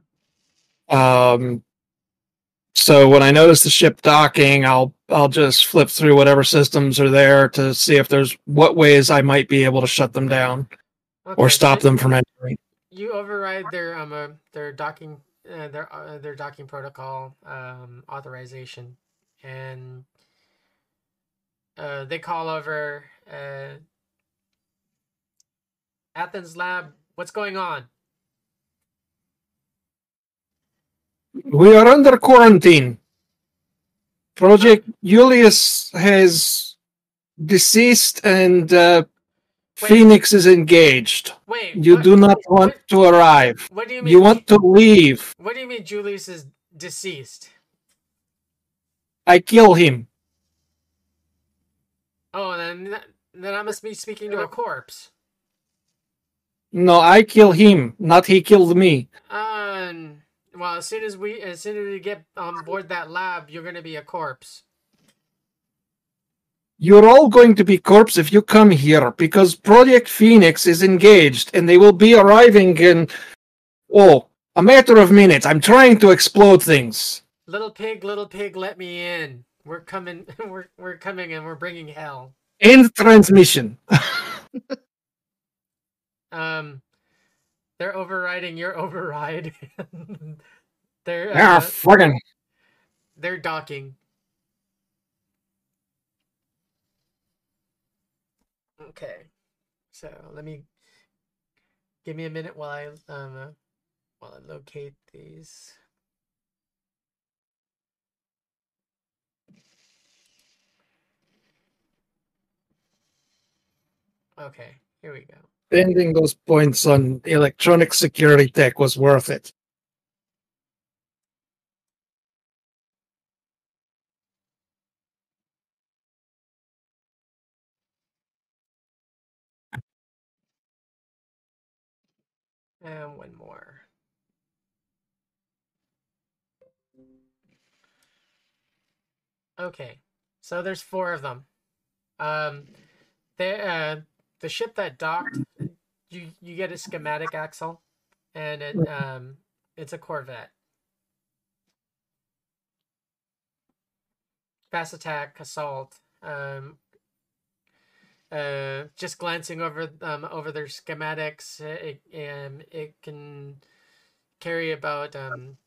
Speaker 7: Um, so when I notice the ship docking, I'll I'll just flip through whatever systems are there to see if there's what ways I might be able to shut them down or stop them from entering.
Speaker 5: You override their um uh, their docking uh, their uh, their docking protocol um authorization, and uh, they call over uh, Athens lab. What's going on?
Speaker 7: We are under quarantine. Project Julius has deceased and uh, Phoenix is engaged.
Speaker 5: Wait,
Speaker 7: You
Speaker 5: what-
Speaker 7: do not want to arrive.
Speaker 5: What do you mean?
Speaker 7: You want to leave.
Speaker 5: What do you mean Julius is deceased?
Speaker 7: I kill him.
Speaker 5: Oh, then then I must be speaking to a corpse.
Speaker 7: No, I kill him, not he killed me.
Speaker 5: Um. Well, as soon as we as soon as we get on board that lab, you're gonna be a corpse.
Speaker 7: You're all going to be corpse if you come here because Project Phoenix is engaged and they will be arriving in oh a matter of minutes. I'm trying to explode things.
Speaker 5: Little pig, little pig, let me in. We're coming. (laughs) We're we're coming and we're bringing hell.
Speaker 7: End transmission. (laughs)
Speaker 5: Um, they're overriding your (laughs) override. they're
Speaker 7: Ah,
Speaker 5: uh,
Speaker 7: fucking.
Speaker 5: they're docking. Okay, so let me give me a minute while I um uh, while I locate these. Okay, here we go.
Speaker 7: Spending those points on electronic security tech was worth it.
Speaker 5: And one more. Okay, so there's four of them. Um, they uh, the ship that docked, you you get a schematic Axel, and it um it's a Corvette. Fast attack, assault. Um, uh, just glancing over um over their schematics, it um it can carry about um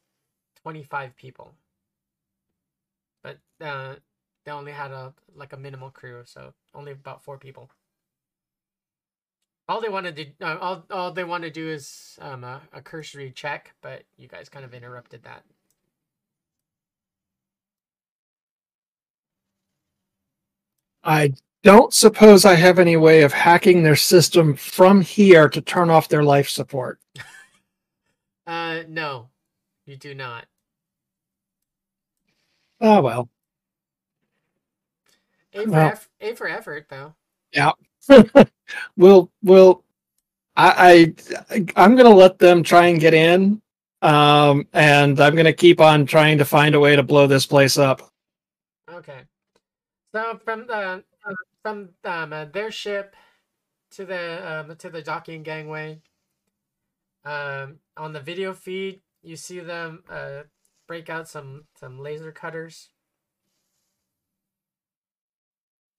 Speaker 5: twenty five people, but uh they only had a like a minimal crew, so only about four people. All they want to do, uh, all all they want to do is um a, a cursory check, but you guys kind of interrupted that.
Speaker 7: I don't suppose I have any way of hacking their system from here to turn off their life support. (laughs)
Speaker 5: Uh, no, you do not.
Speaker 7: Oh well.
Speaker 5: A for
Speaker 7: Well-
Speaker 5: eff- A for effort, though.
Speaker 7: Yeah. (laughs) we'll we'll I, I I'm gonna let them try and get in. Um and I'm gonna keep on trying to find a way to blow this place up.
Speaker 5: Okay. So from the from um, uh, their ship to the um, to the docking gangway. Um, on the video feed, you see them uh, break out some some laser cutters,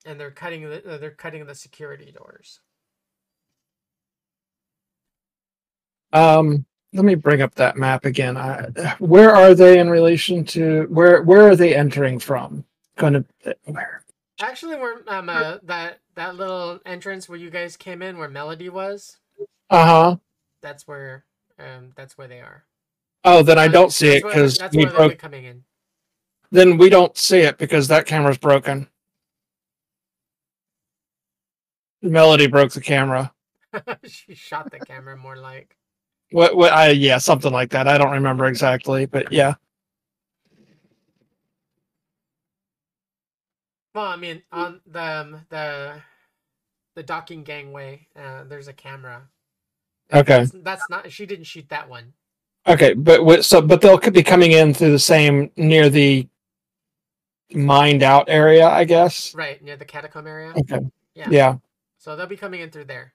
Speaker 5: and they're cutting the uh, they're cutting the security doors.
Speaker 7: Um let me bring up that map again. I, where are they in relation to where where are they entering from? Going to where?
Speaker 5: Actually, where um uh, that that little entrance where you guys came in, where Melody was,
Speaker 7: Uh huh.
Speaker 5: that's where um that's where they are.
Speaker 7: Oh, then I
Speaker 5: Uh,
Speaker 7: don't see it because
Speaker 5: that's
Speaker 7: we broke.
Speaker 5: coming in.
Speaker 7: Then we don't see it because that camera's broken. Melody broke the camera. (laughs)
Speaker 5: she shot the camera more like.
Speaker 7: What? What? I yeah, something like that. I don't remember exactly, but yeah.
Speaker 5: Well, I mean, on the um, the the docking gangway, uh, there's a camera.
Speaker 7: Okay.
Speaker 5: That's, that's not. She didn't shoot that one.
Speaker 7: Okay, but so but they'll could be coming in through the same near the mined out area, I guess.
Speaker 5: Right near the catacomb area.
Speaker 7: Okay.
Speaker 5: Yeah.
Speaker 7: Yeah,
Speaker 5: So they'll be coming in through there.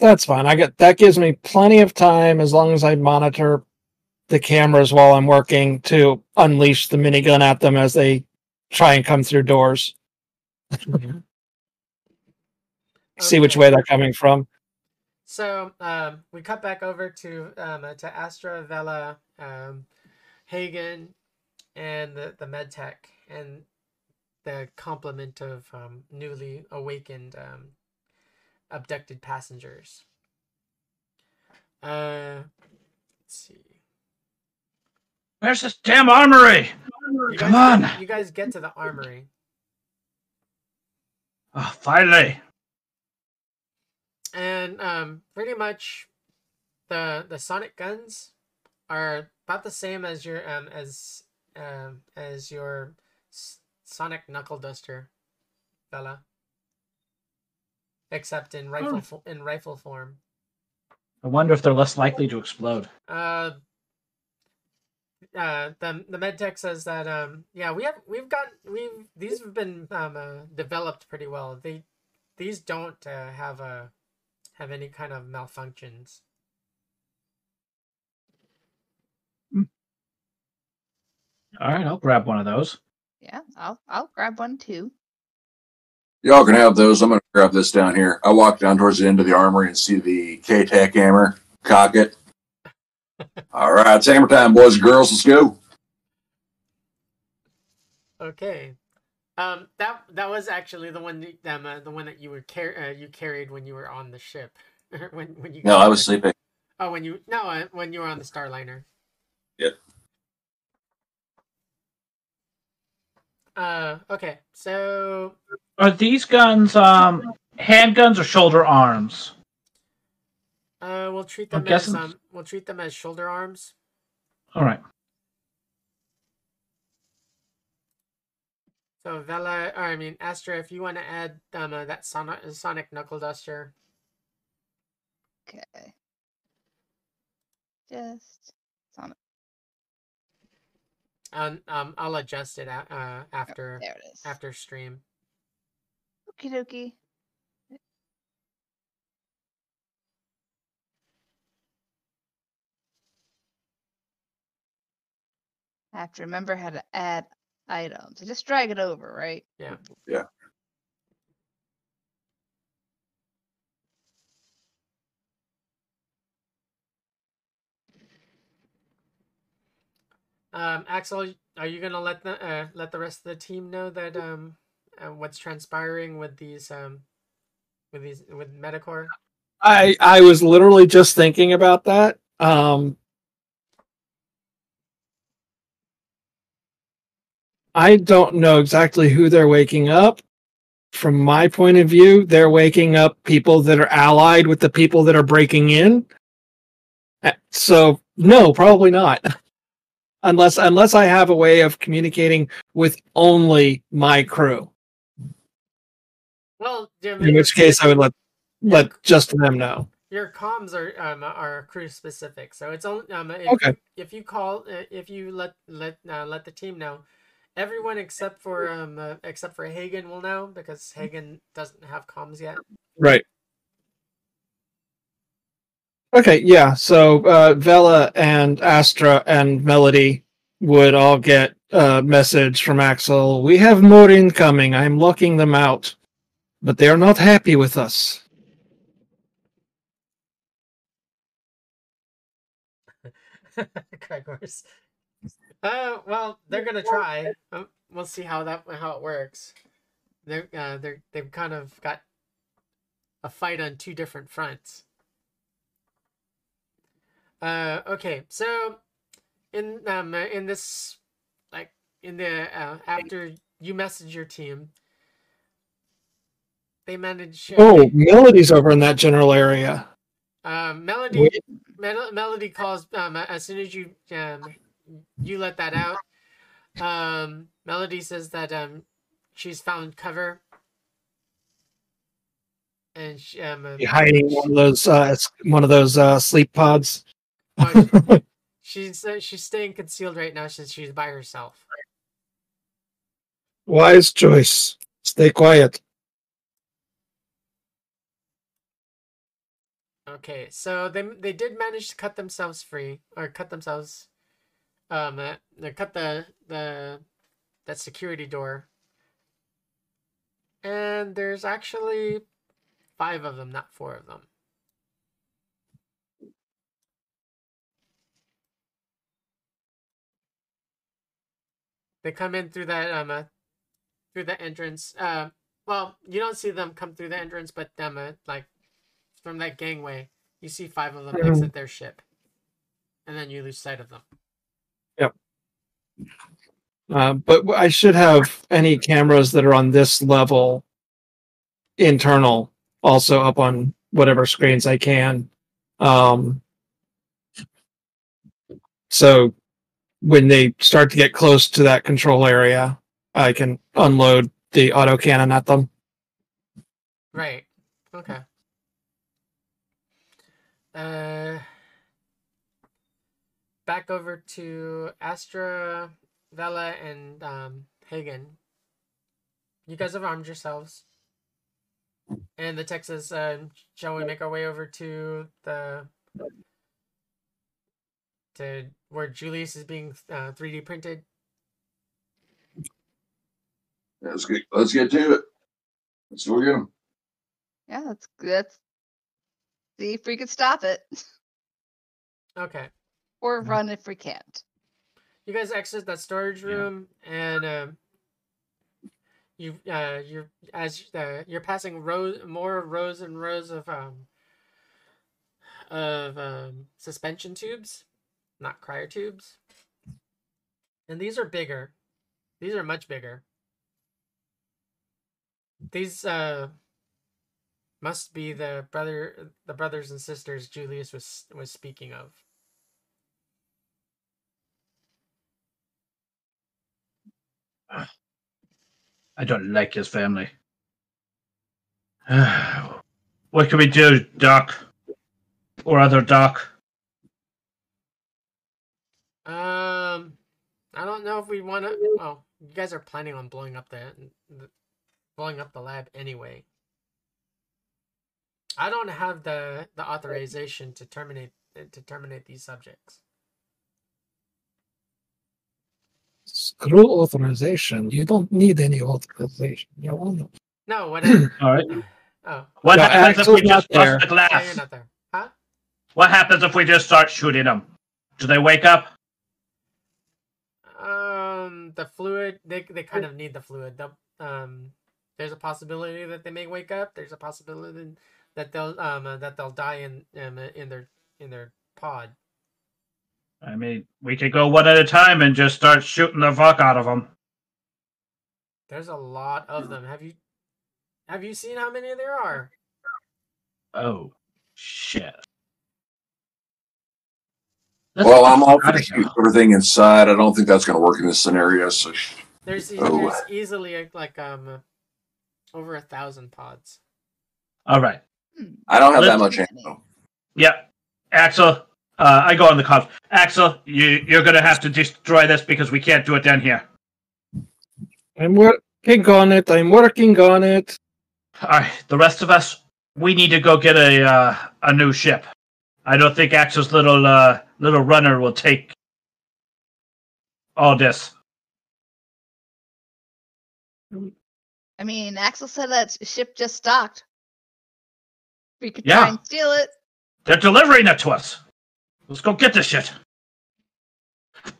Speaker 7: that's fine. I get that gives me plenty of time as long as I monitor the cameras while I'm working to unleash the minigun at them as they try and come through doors. (laughs) See which way they're coming from.
Speaker 5: So um, we cut back over to um, uh, to Astra, Vela, um, Hagen, and the the medtech, and the complement of um, newly awakened um, abducted passengers. Uh, let's see.
Speaker 3: Where's this damn armory?
Speaker 5: You
Speaker 3: Come
Speaker 5: guys
Speaker 3: on.
Speaker 5: You guys get to the armory.
Speaker 3: Oh, finally.
Speaker 5: and um, pretty much the the sonic guns are about the same as your um as um as your sonic knuckle duster fella except in rifle fo- in rifle form
Speaker 3: I wonder if they're less likely to explode.
Speaker 5: uh uh the the medtech says that um yeah we have we've got we've these have been um uh, developed pretty well they these don't uh, have a have any kind of malfunctions
Speaker 3: All right, I'll grab one of those.
Speaker 8: Yeah, I'll I'll grab one too.
Speaker 6: Y'all can have those. I'm going to grab this down here. I walk down towards the end of the armory and see the K Tech hammer. Cock it. All right, it's hammer time, boys and girls. Let's go.
Speaker 5: Okay. Um, that that was actually the one that- um, uh, the one that you were car- uh, you carried when you were on the ship. (laughs) when when you
Speaker 6: No,
Speaker 5: got
Speaker 6: I was sleeping.
Speaker 5: Oh, when you no, uh, when you were on the Starliner.
Speaker 6: Yep.
Speaker 5: Uh, okay. So
Speaker 3: Are these guns um handguns or shoulder arms?
Speaker 5: uh, we'll treat
Speaker 3: I'm
Speaker 5: them as
Speaker 3: guessing-
Speaker 5: um, we'll treat them as shoulder arms.
Speaker 3: All right.
Speaker 5: So Vela, or I mean Astra, if you want to add um uh, that sonic sonic knuckle duster.
Speaker 8: Okay. Just Sonic.
Speaker 5: Um, um, I'll adjust it a- uh, after
Speaker 8: There it is.
Speaker 5: after stream.
Speaker 8: Okie dokie. I have to remember how to add items. I just drag it over, right?
Speaker 5: Yeah.
Speaker 6: Yeah.
Speaker 5: Um, Axel, are you gonna let the uh, let the rest of the team know that um uh, what's transpiring with these um with these with Metacore?
Speaker 7: I I was literally just thinking about that. Um I don't know exactly who they're waking up. From my point of view, they're waking up people that are allied with the people that are breaking in. So no, probably not. (laughs) Unless unless I have a way of communicating with only my crew.
Speaker 5: Well, Jim,
Speaker 7: In which case I would let let just them know.
Speaker 5: your comms are um are crew specific, so it's only um if,
Speaker 7: Okay.
Speaker 5: you, if you call uh, if you let let uh, let the team know, everyone except for um uh, except for Hagen will know because Hagen doesn't have comms yet.
Speaker 7: Right. Okay, yeah. So uh, Vela and Astra and Melody would all get a message from Axel. We have more incoming. I'm locking them out, but they are not happy with us. (laughs)
Speaker 5: Gregors. Uh, well, they're gonna try. Um, we'll see how that how it works. they're uh, they're they've kind of got a fight on two different fronts. Uh, okay, so in um in this like in the uh, after you message your team, they manage. uh,
Speaker 7: Oh, Melody's over in that general area.
Speaker 5: Um, Melody, Mel- Melody calls um, as soon as you um, you let that out. Um, Melody says that um, she's found cover, and she, um, uh,
Speaker 7: Hiding one of those uh, one of those uh, sleep pods.
Speaker 5: oh, (laughs) she's uh, she's staying concealed right now since she's by herself.
Speaker 7: Wise choice. Stay quiet.
Speaker 5: Okay, so they they did manage to cut themselves free or cut themselves, um, uh, they cut the the that security door. And there's actually five of them, not four of them. They come in through that um uh, through the entrance. Uh, well, you don't see them come through the entrance, but um uh, like from that gangway, you see five of them
Speaker 7: Mhm.
Speaker 5: exit their ship, and then you lose sight of them.
Speaker 7: Uh, but I should have any cameras that are on this level internal also up on whatever screens I can. Um, so when they start to get close to that control area, I can unload the autocannon at them.
Speaker 5: Right. Okay. Uh, back over to Astra, Vela, and um, Hagen. You guys have armed yourselves. And the Texas, says, um, shall we make our way over to the to where Julius is being uh, 3D printed?
Speaker 6: Let's get let's get to it. Let's go get him.
Speaker 8: Yeah, that's that's see if we could stop it
Speaker 5: Okay.
Speaker 8: Or run if we can't.
Speaker 5: you guys exit that storage room and um you uh you're as uh, you're passing rows more rows and rows of um of um suspension tubes not cryotubes and these are bigger. These are much bigger. These uh must be the brother the brothers and sisters julius was was speaking of (sighs)
Speaker 3: I don't like his family. (sighs) what can we do, Doc? Or other Doc?
Speaker 5: Um, I don't know if we want to. Well, you guys are planning on blowing up the, the blowing up the lab anyway. I don't have the the authorization to terminate to terminate these subjects.
Speaker 7: Screw authorization. You don't need any authorization. You know?
Speaker 5: No, what? I, (clears throat)
Speaker 3: All right.
Speaker 5: oh,
Speaker 3: What
Speaker 7: No,
Speaker 3: happens if we just
Speaker 7: there.
Speaker 3: bust the
Speaker 5: yeah,
Speaker 3: glass?
Speaker 5: you're not there, huh?
Speaker 3: What happens if we just start shooting them? Do they wake up?
Speaker 5: Um, the fluid. They they kind of need the fluid. The, um, there's a possibility that they may wake up. There's a possibility that they'll um uh, that they'll die in um, in their in their pod.
Speaker 3: I mean, we could go one at a time and just start shooting the fuck out of them.
Speaker 5: There's a lot of them. Have you have you seen how many there are?
Speaker 3: Oh, shit.
Speaker 6: Well, I'm all for keep everything inside. I don't think that's going to work in this scenario. So
Speaker 5: There's, e-
Speaker 6: Oh.
Speaker 5: there's easily uh, like um over a thousand pods.
Speaker 3: All right.
Speaker 6: I don't have that
Speaker 3: Let's-
Speaker 6: much ammo.
Speaker 3: Yep. Axel, uh, I go on the comms. Axel, you, you're going to have to destroy this because we can't do it down here.
Speaker 7: I'm working on it. I'm working on it.
Speaker 3: All right. The rest of us, we need to go get a uh, a new ship. I don't think Axel's little uh, little runner will take all this.
Speaker 8: I mean, Axel said that ship just docked. We could
Speaker 3: Yeah.
Speaker 8: try and steal it.
Speaker 3: They're delivering it to us. Let's go get this shit.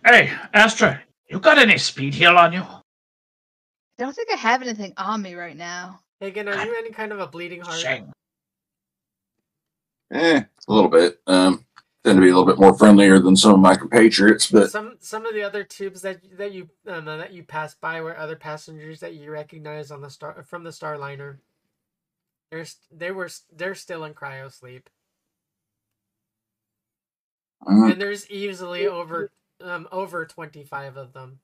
Speaker 3: Hey, Astra, you got any speed heal on you?
Speaker 8: I don't think I have anything on me right now.
Speaker 5: Hagen, are you any kind of a bleeding heart?
Speaker 3: Shame.
Speaker 6: Eh, a little bit. Um, tend to be a little bit more friendlier than some of my compatriots, but
Speaker 5: Some some of the other tubes that that you um, that you passed by were other passengers that you recognize on the star from the Starliner. There's they were s- they're still in cryo sleep,
Speaker 6: uh,
Speaker 5: and there's easily over um over twenty five of them.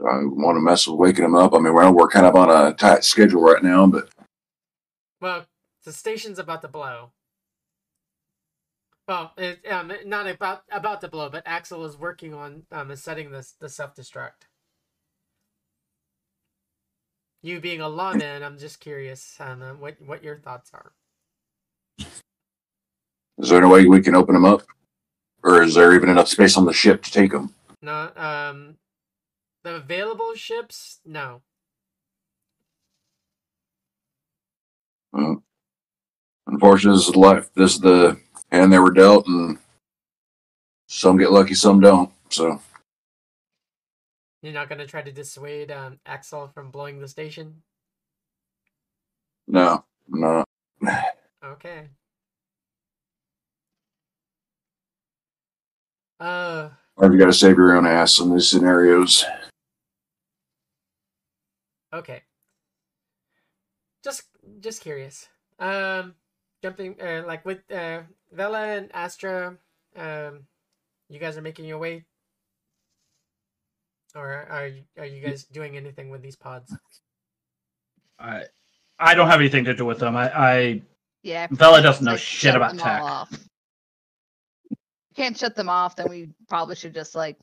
Speaker 6: I want to mess with waking them up. I mean, we're we're kind of on a tight schedule right now, but
Speaker 5: Well, the station's about to blow. Well, it, um, not about about to blow, but Axel is working on um setting this the self destruct. You being a lawman, I'm just curious um, uh, what what your thoughts are.
Speaker 6: Is there any way we can open them up, or is there even enough space on the ship to take them?
Speaker 5: No, um, the available ships, no.
Speaker 6: Uh, unfortunately, this is life. This is the hand they were dealt, and some get lucky, some don't. So
Speaker 5: You're not gonna try to dissuade um Axel from blowing the station.
Speaker 6: no, no. (sighs)
Speaker 5: Okay. Uh,
Speaker 6: Or you got to save your own ass in these scenarios.
Speaker 5: okay. Just just curious. Um, jumping uh, like with uh Vela and Astra, um, you guys are making your way. Or are you, are you guys doing anything with these pods?
Speaker 3: I I don't have anything to do with them. I, I
Speaker 8: Yeah.
Speaker 3: Vela doesn't know
Speaker 8: like,
Speaker 3: shit about
Speaker 8: them all
Speaker 3: tech.
Speaker 8: Can't shut them off, then we probably should just like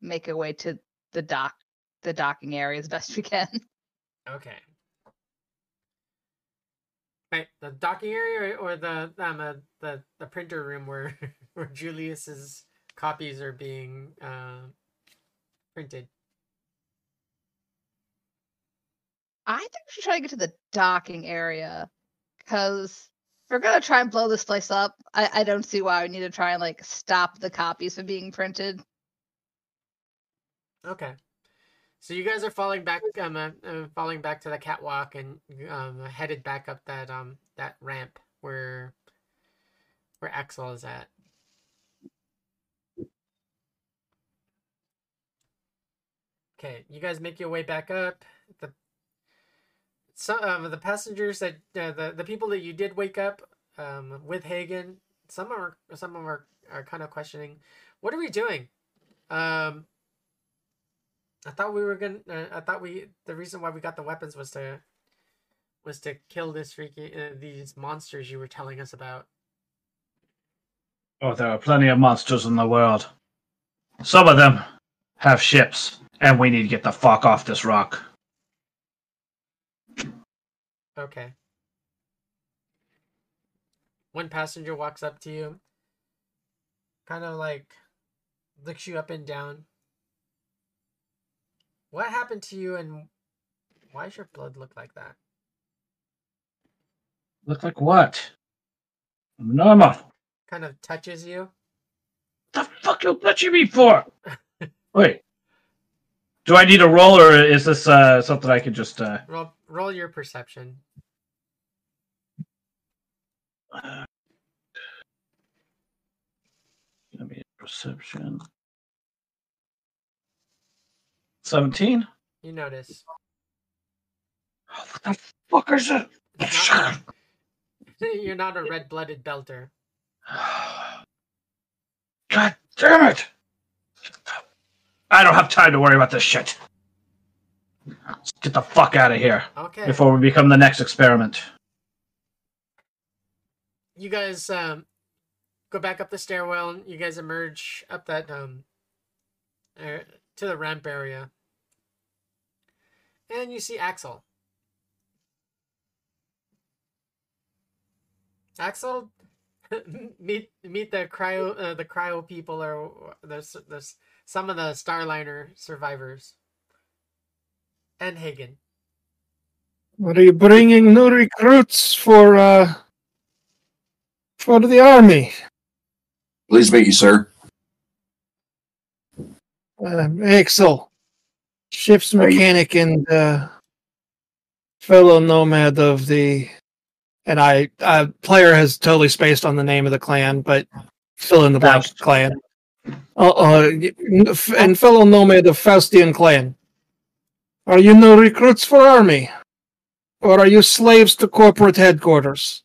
Speaker 8: make our way to the dock, the docking area as best we can. (laughs)
Speaker 5: Okay. Right, the docking area or, the um uh, the the printer room where (laughs) where Julius's copies are being uh printed.
Speaker 8: I think we should try to get to the docking area because we're gonna try and blow this place up, I, I don't see why we need to try and like stop the copies from being printed.
Speaker 5: Okay. So you guys are falling back um uh, uh, falling back to the catwalk and um headed back up that um that ramp where where Axel is at. Okay, you guys make your way back up. The some um, the passengers that uh, the the people that you did wake up um, with Hagen, some are some of them are, are kind of questioning, what are we doing? Um, I thought we were gonna. Uh, I thought we the reason why we got the weapons was to was to kill this freaky uh, these monsters you were telling us about.
Speaker 3: Oh, there are plenty of monsters in the world. Some of them have ships, and we need to get the fuck off this rock.
Speaker 5: Okay. One passenger walks up to you, kind of like looks you up and down. What happened to you, and why does your blood look like that?
Speaker 3: Look like what? Normal.
Speaker 5: Kind of touches you.
Speaker 3: the fuck you touching me for? (laughs) Wait. Do I need a roll, or is this uh, something I can just? Uh...
Speaker 5: Roll, roll your perception.
Speaker 3: Give me a perception. Seventeen.
Speaker 5: You notice.
Speaker 3: What the fuck is it?
Speaker 5: Not- (laughs) You're not a red-blooded belter. (sighs)
Speaker 3: God damn it! I don't have time to worry about this shit. Let's get the fuck out of here
Speaker 5: Okay.
Speaker 3: before we become the next experiment.
Speaker 5: you guys um go back up the stairwell and you guys emerge up that um er, to the ramp area and you see axel axel (laughs) meet meet the cryo uh, the cryo people or there's there's some of the starliner survivors and hagen
Speaker 7: What are you bringing new recruits for? uh For the army?
Speaker 6: Please meet you, sir.
Speaker 7: Um, Axel, ship's mechanic and uh, fellow nomad of the, and I, uh, player has totally spaced on the name of the clan, but fill in the blank clan. Uh, uh, and fellow nomad of Faustian clan. Are you no recruits for army, or are you slaves to corporate headquarters?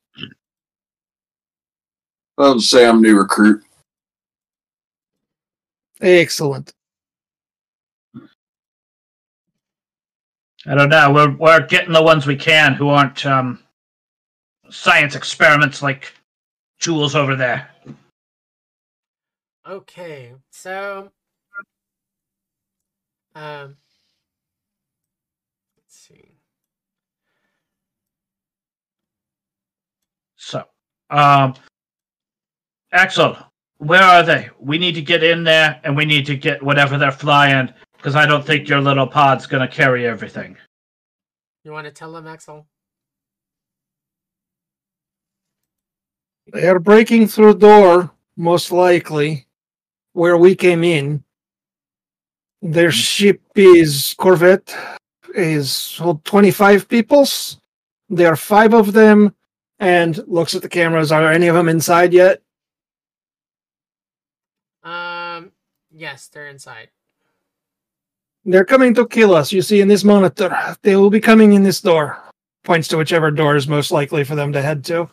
Speaker 6: I would say I'm new recruit.
Speaker 7: Excellent.
Speaker 3: I don't know. We're we're getting the ones we can who aren't um, science experiments like Jules over there.
Speaker 5: Okay, so um let's see.
Speaker 3: So, um, Axel, where are they? We need to get in there, and we need to get whatever they're flying, because I don't think your little pod's gonna carry everything.
Speaker 5: You want to tell them, Axel?
Speaker 7: They are breaking through the door, most likely, where we came in. Their ship is Corvette, is hold 25 peoples. There are five of them, and looks at the cameras. Are any of them inside yet?
Speaker 5: Um yes, they're inside.
Speaker 7: They're coming to kill us. You see in this monitor. They will be coming in this door. Points to whichever door is most likely for them to head to.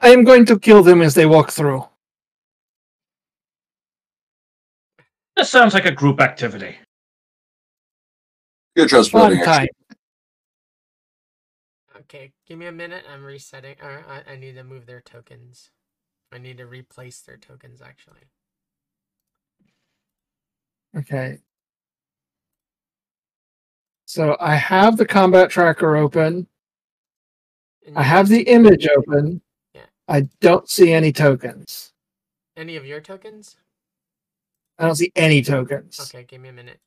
Speaker 7: I am going to kill them as they walk through.
Speaker 3: This sounds like a group activity.
Speaker 6: Good trust
Speaker 7: Fun
Speaker 6: building.
Speaker 7: time.
Speaker 5: Okay, give me a minute. I'm resetting. Or I, I need to move their tokens. I need to replace their tokens actually.
Speaker 7: Okay. So I have the combat tracker open. I have the image open.
Speaker 5: Yeah.
Speaker 7: I don't see any tokens.
Speaker 5: any of your tokens?
Speaker 7: I don't see any tokens.
Speaker 5: Okay, give me a minute.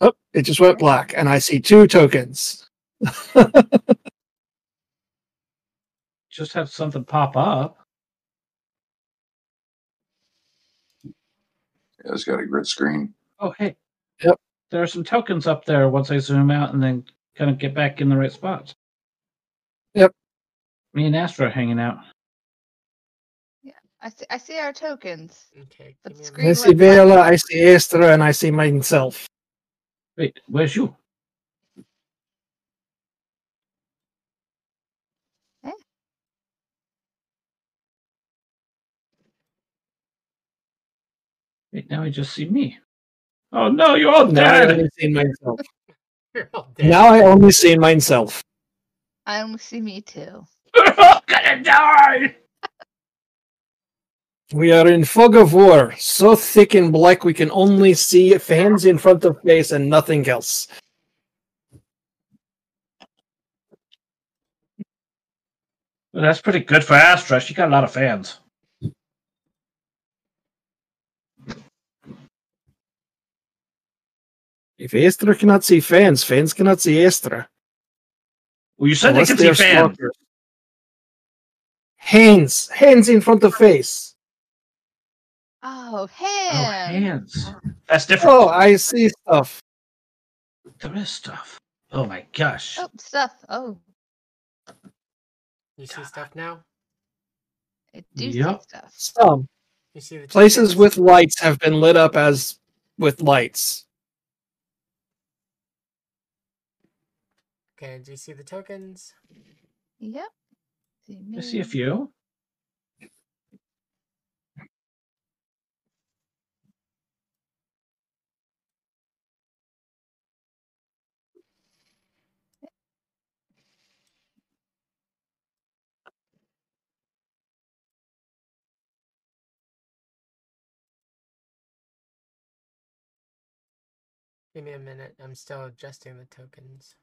Speaker 7: Oh, it just went black, and I see two tokens. (laughs)
Speaker 3: Just have something pop up.
Speaker 6: Yeah, it's got a grid screen.
Speaker 3: Oh, hey.
Speaker 7: Yep.
Speaker 3: There are some tokens up there once I zoom out and then kind of get back in the right spots.
Speaker 7: Yep.
Speaker 3: Me and Astra are hanging out.
Speaker 8: Yeah, I see. I see our tokens.
Speaker 5: Okay,
Speaker 8: But
Speaker 5: give
Speaker 8: screen
Speaker 7: I
Speaker 5: minute.
Speaker 7: see Vela, I see Estra, and I see myself.
Speaker 3: Wait, where's you?
Speaker 8: Eh?
Speaker 3: Wait, now I just see me. Oh no, you're all
Speaker 7: Now I
Speaker 3: dead!
Speaker 7: only see myself. (laughs)
Speaker 5: You're all dead.
Speaker 7: Now I only see myself.
Speaker 8: I only see me too.
Speaker 3: We're all gonna die!
Speaker 7: We are in fog of war, so thick and black we can only see fans in front of face and nothing else.
Speaker 3: Well, that's pretty good for Astra. She got a lot of fans.
Speaker 7: If Estra cannot see fans, fans cannot see Estra.
Speaker 3: Well, you said
Speaker 7: Unless
Speaker 3: they can see fans.
Speaker 7: Hands, hands in front of face.
Speaker 8: Oh,
Speaker 3: oh
Speaker 8: hands.
Speaker 3: Oh, hands. That's different.
Speaker 7: Oh, I see stuff.
Speaker 3: There is stuff. Oh my gosh.
Speaker 8: Oh, stuff. Oh,
Speaker 5: You see stuff now?
Speaker 8: I do
Speaker 3: Yep.
Speaker 8: see stuff.
Speaker 7: Some
Speaker 5: You see the
Speaker 7: places
Speaker 5: tokens?
Speaker 7: with lights have been lit up as with lights.
Speaker 5: Okay, do you see the tokens?
Speaker 8: Yep. See.
Speaker 3: I see a few.
Speaker 5: Give me a minute. I'm still adjusting the tokens.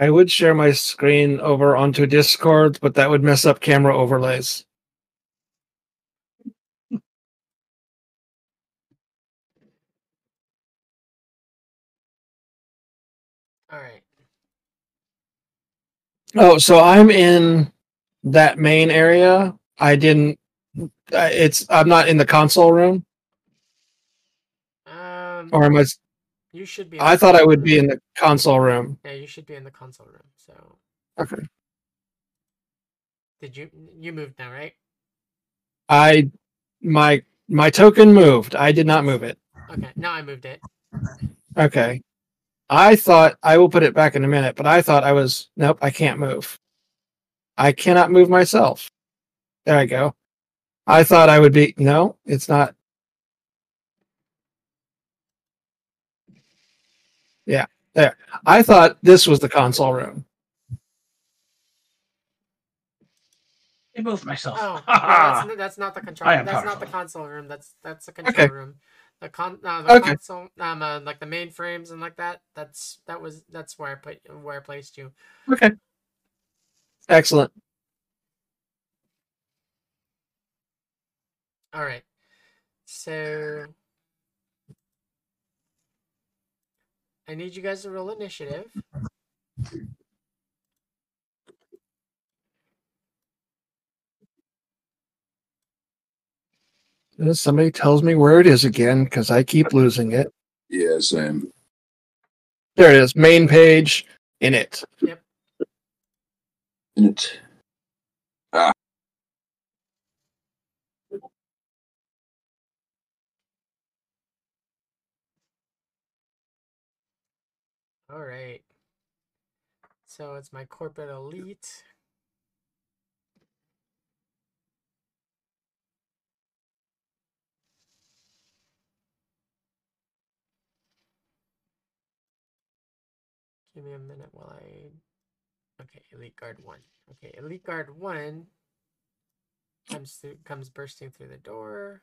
Speaker 7: I would share my screen over onto Discord, but that would mess up camera overlays.
Speaker 5: All right.
Speaker 7: Oh, so I'm in that main area. I didn't. It's I'm not in the console room,
Speaker 5: Um,
Speaker 7: or am I?
Speaker 5: You should be.
Speaker 7: I thought I would be in the console room.
Speaker 5: Yeah, you should be in the console room. So,
Speaker 7: Okay.
Speaker 5: did you you moved now, right?
Speaker 7: I my my token moved. I did not move it.
Speaker 5: Okay, now I moved it.
Speaker 7: Okay. I thought I will put it back in a minute, but I thought I was nope, I can't move. I cannot move myself. There I go. I thought I would be no, it's not. Yeah, there. I thought this was the console room.
Speaker 3: I moved myself.
Speaker 5: Oh, (laughs) no, that's, that's not the control.
Speaker 3: I am
Speaker 5: That's not the console room. That's that's the control
Speaker 7: Okay.
Speaker 5: room. The con, uh, the
Speaker 7: Okay.
Speaker 5: console, um, uh, like the mainframes and like that. That's that was that's where I put where I placed you.
Speaker 7: Okay. Excellent.
Speaker 5: All right. So I need you guys to roll initiative.
Speaker 7: Somebody tells me where it is again because I keep losing it.
Speaker 6: Yeah, same.
Speaker 7: There it is. Main page in it. Yep.
Speaker 6: In it. Ah.
Speaker 5: All right. So it's my corporate elite. Give me a minute while I. Okay, elite guard one. Okay, elite guard one comes through, comes bursting through the door.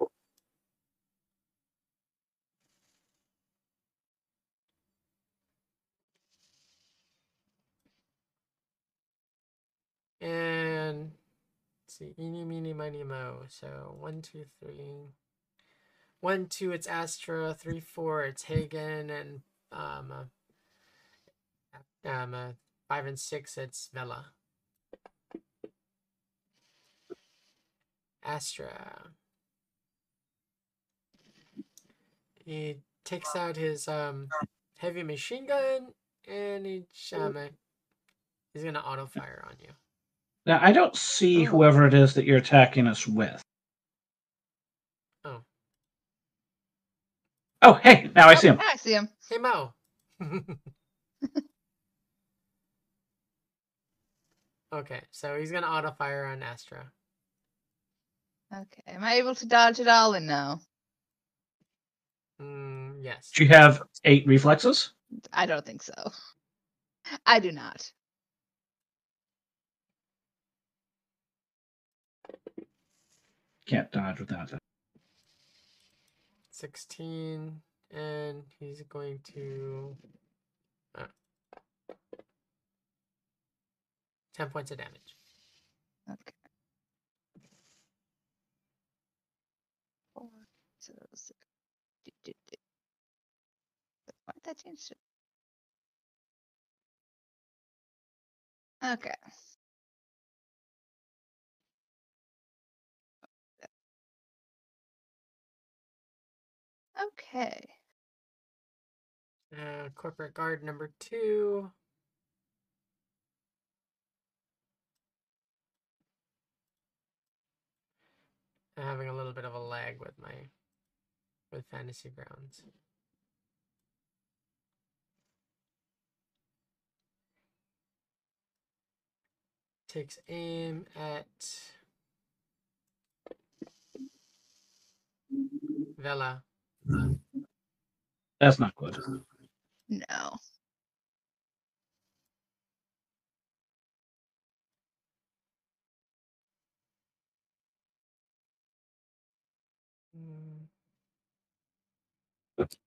Speaker 5: And let's see, eeny, meeny, miny, mo. So one, two, three. One, two, it's Astra. Three, four, it's Hagen, and um, uh, um, uh, five and six, it's Vela. Astra. He takes out his um heavy machine gun, and he um, uh, he's gonna auto fire on you.
Speaker 3: Now I don't see whoever it is that you're attacking us with.
Speaker 5: Oh.
Speaker 3: Oh, hey, now I see him.
Speaker 8: I see him.
Speaker 5: Hey Mo. (laughs) okay, so he's gonna auto fire on Astra.
Speaker 8: Okay. Am I able to dodge it all? in now?
Speaker 5: Mm, yes.
Speaker 3: Do you have eight reflexes?
Speaker 8: I don't think so. I do not.
Speaker 3: Can't dodge without that.
Speaker 5: 16 and he's going to uh, 10 points of damage
Speaker 8: Okay. Four, so six, do, do, do. Why did that change? Okay. Okay.
Speaker 5: uh, corporate guard number two I'm having a little bit of a lag with my with Fantasy Grounds takes aim at Vela.
Speaker 3: That's not good.
Speaker 8: No.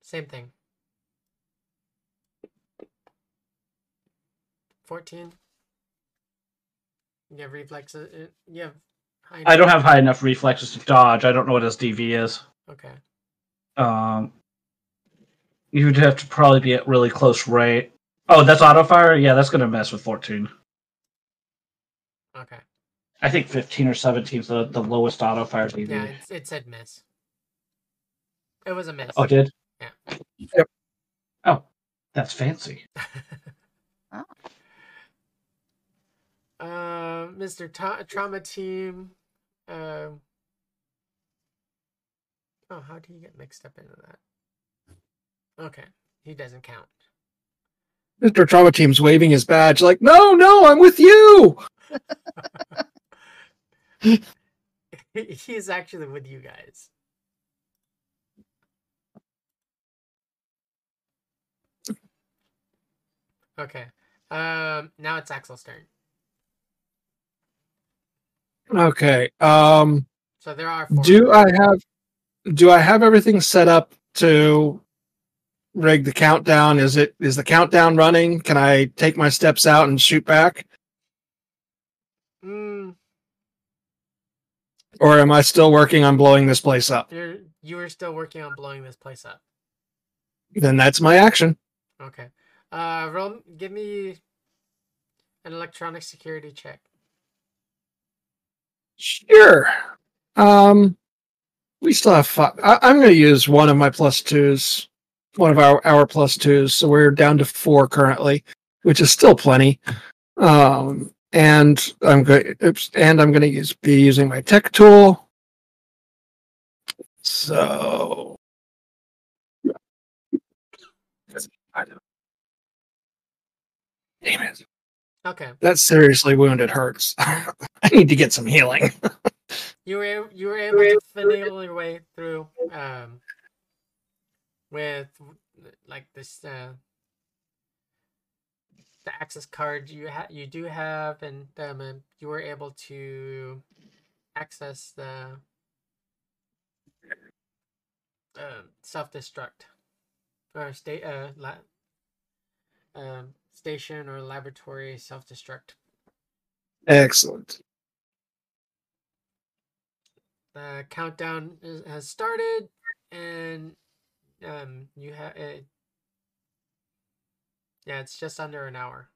Speaker 5: Same thing. 14. You have reflexes. uh, You have high
Speaker 3: I don't have high enough reflexes to dodge. I don't know what his DV is.
Speaker 5: Okay.
Speaker 3: Um, you'd have to probably be at really close rate. Oh, that's auto fire. Yeah, that's gonna mess with fourteen.
Speaker 5: Okay.
Speaker 3: I think 15 or 17 is the, the lowest auto fire DV.
Speaker 5: Yeah, it, it said miss. It was a miss.
Speaker 3: Oh, it did?
Speaker 5: Yeah.
Speaker 7: Yep.
Speaker 3: Oh, that's fancy.
Speaker 8: Oh. (laughs)
Speaker 5: Uh, Mr. Ta- Trauma Team. Um. Oh, how do you get mixed up into that? Okay, he doesn't count.
Speaker 7: Mr. Trauma Team's waving his badge like, no, no, I'm with you. (laughs)
Speaker 5: He's actually with you guys. Okay. Um. Now it's Axel's turn.
Speaker 7: Okay. Um
Speaker 5: So there are four.
Speaker 7: do I have do I have everything set up to rig the countdown? Is it is the countdown running? Can I take my steps out and shoot back?
Speaker 5: Mm,
Speaker 7: Or am I still working on blowing this place up?
Speaker 5: you're you are still working on blowing this place up.
Speaker 7: Then that's my action.
Speaker 5: Okay. Uh, roll. Give me an electronic security check.
Speaker 7: Sure. Um, we still have five. I, I'm going to use one of my plus twos, one of our our plus twos. So we're down to four currently, which is still plenty. Um, and I'm going. Oops, and I'm going to use be using my tech tool. So. Damn it.
Speaker 5: Okay.
Speaker 7: That seriously wounded hurts. (laughs) I need to get some healing. (laughs)
Speaker 5: You were you were able to finagle your way through um with like this uh the access card you ha- you do have and um you were able to access the um self destruct or state uh la- um station or laboratory self destruct
Speaker 7: Excellent.
Speaker 5: The countdown is, has started and um you have it yeah it's just under an hour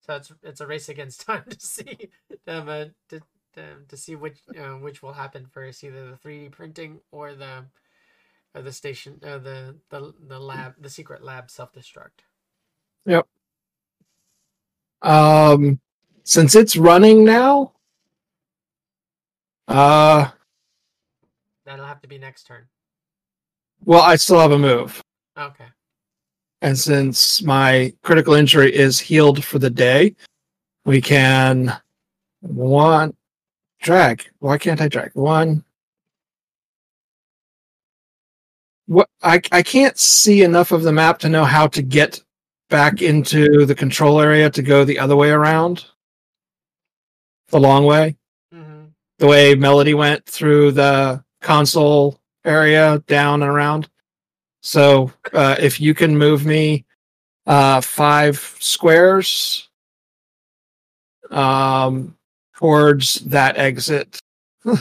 Speaker 5: so it's it's a race against (laughs) time to see um uh, to, um, to see which uh, which will happen first either the 3d printing or the or the station uh, the the the lab the secret lab self-destruct
Speaker 7: Yep. Um, since it's running now, uh,
Speaker 5: that'll have to be next turn
Speaker 7: well, I still have a move,
Speaker 5: okay
Speaker 7: and since my critical injury is healed for the day, we can one drag. Why can't I drag one? What I I can't see enough of the map to know how to get back into the control area to go the other way around. The long way. The way Melody went through the console area down and around. So uh, if you can move me uh, five squares um, towards that exit. (laughs)